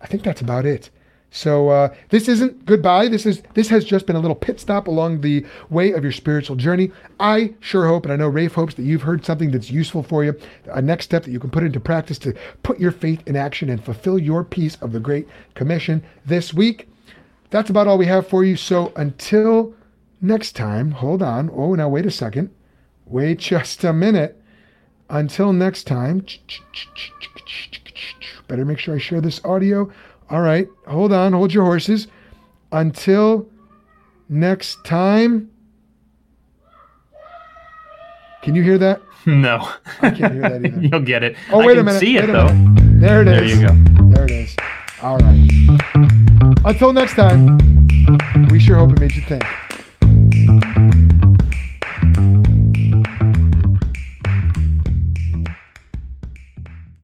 I think that's about it. So uh, this isn't goodbye. This is this has just been a little pit stop along the way of your spiritual journey. I sure hope, and I know Raef hopes that you've heard something that's useful for you. A next step that you can put into practice to put your faith in action and fulfill your piece of the Great Commission this week. That's about all we have for you. So until next time, hold on. Oh, now wait a second. Wait just a minute. Until next time, better make sure I share this audio. All right, hold on, hold your horses. Until next time. Can you hear that? No, I can't hear that either. You'll get it. Oh, I wait can a minute. See it though. minute. There it is. There you go. There it is. All right. Until next time, we sure hope it made you think.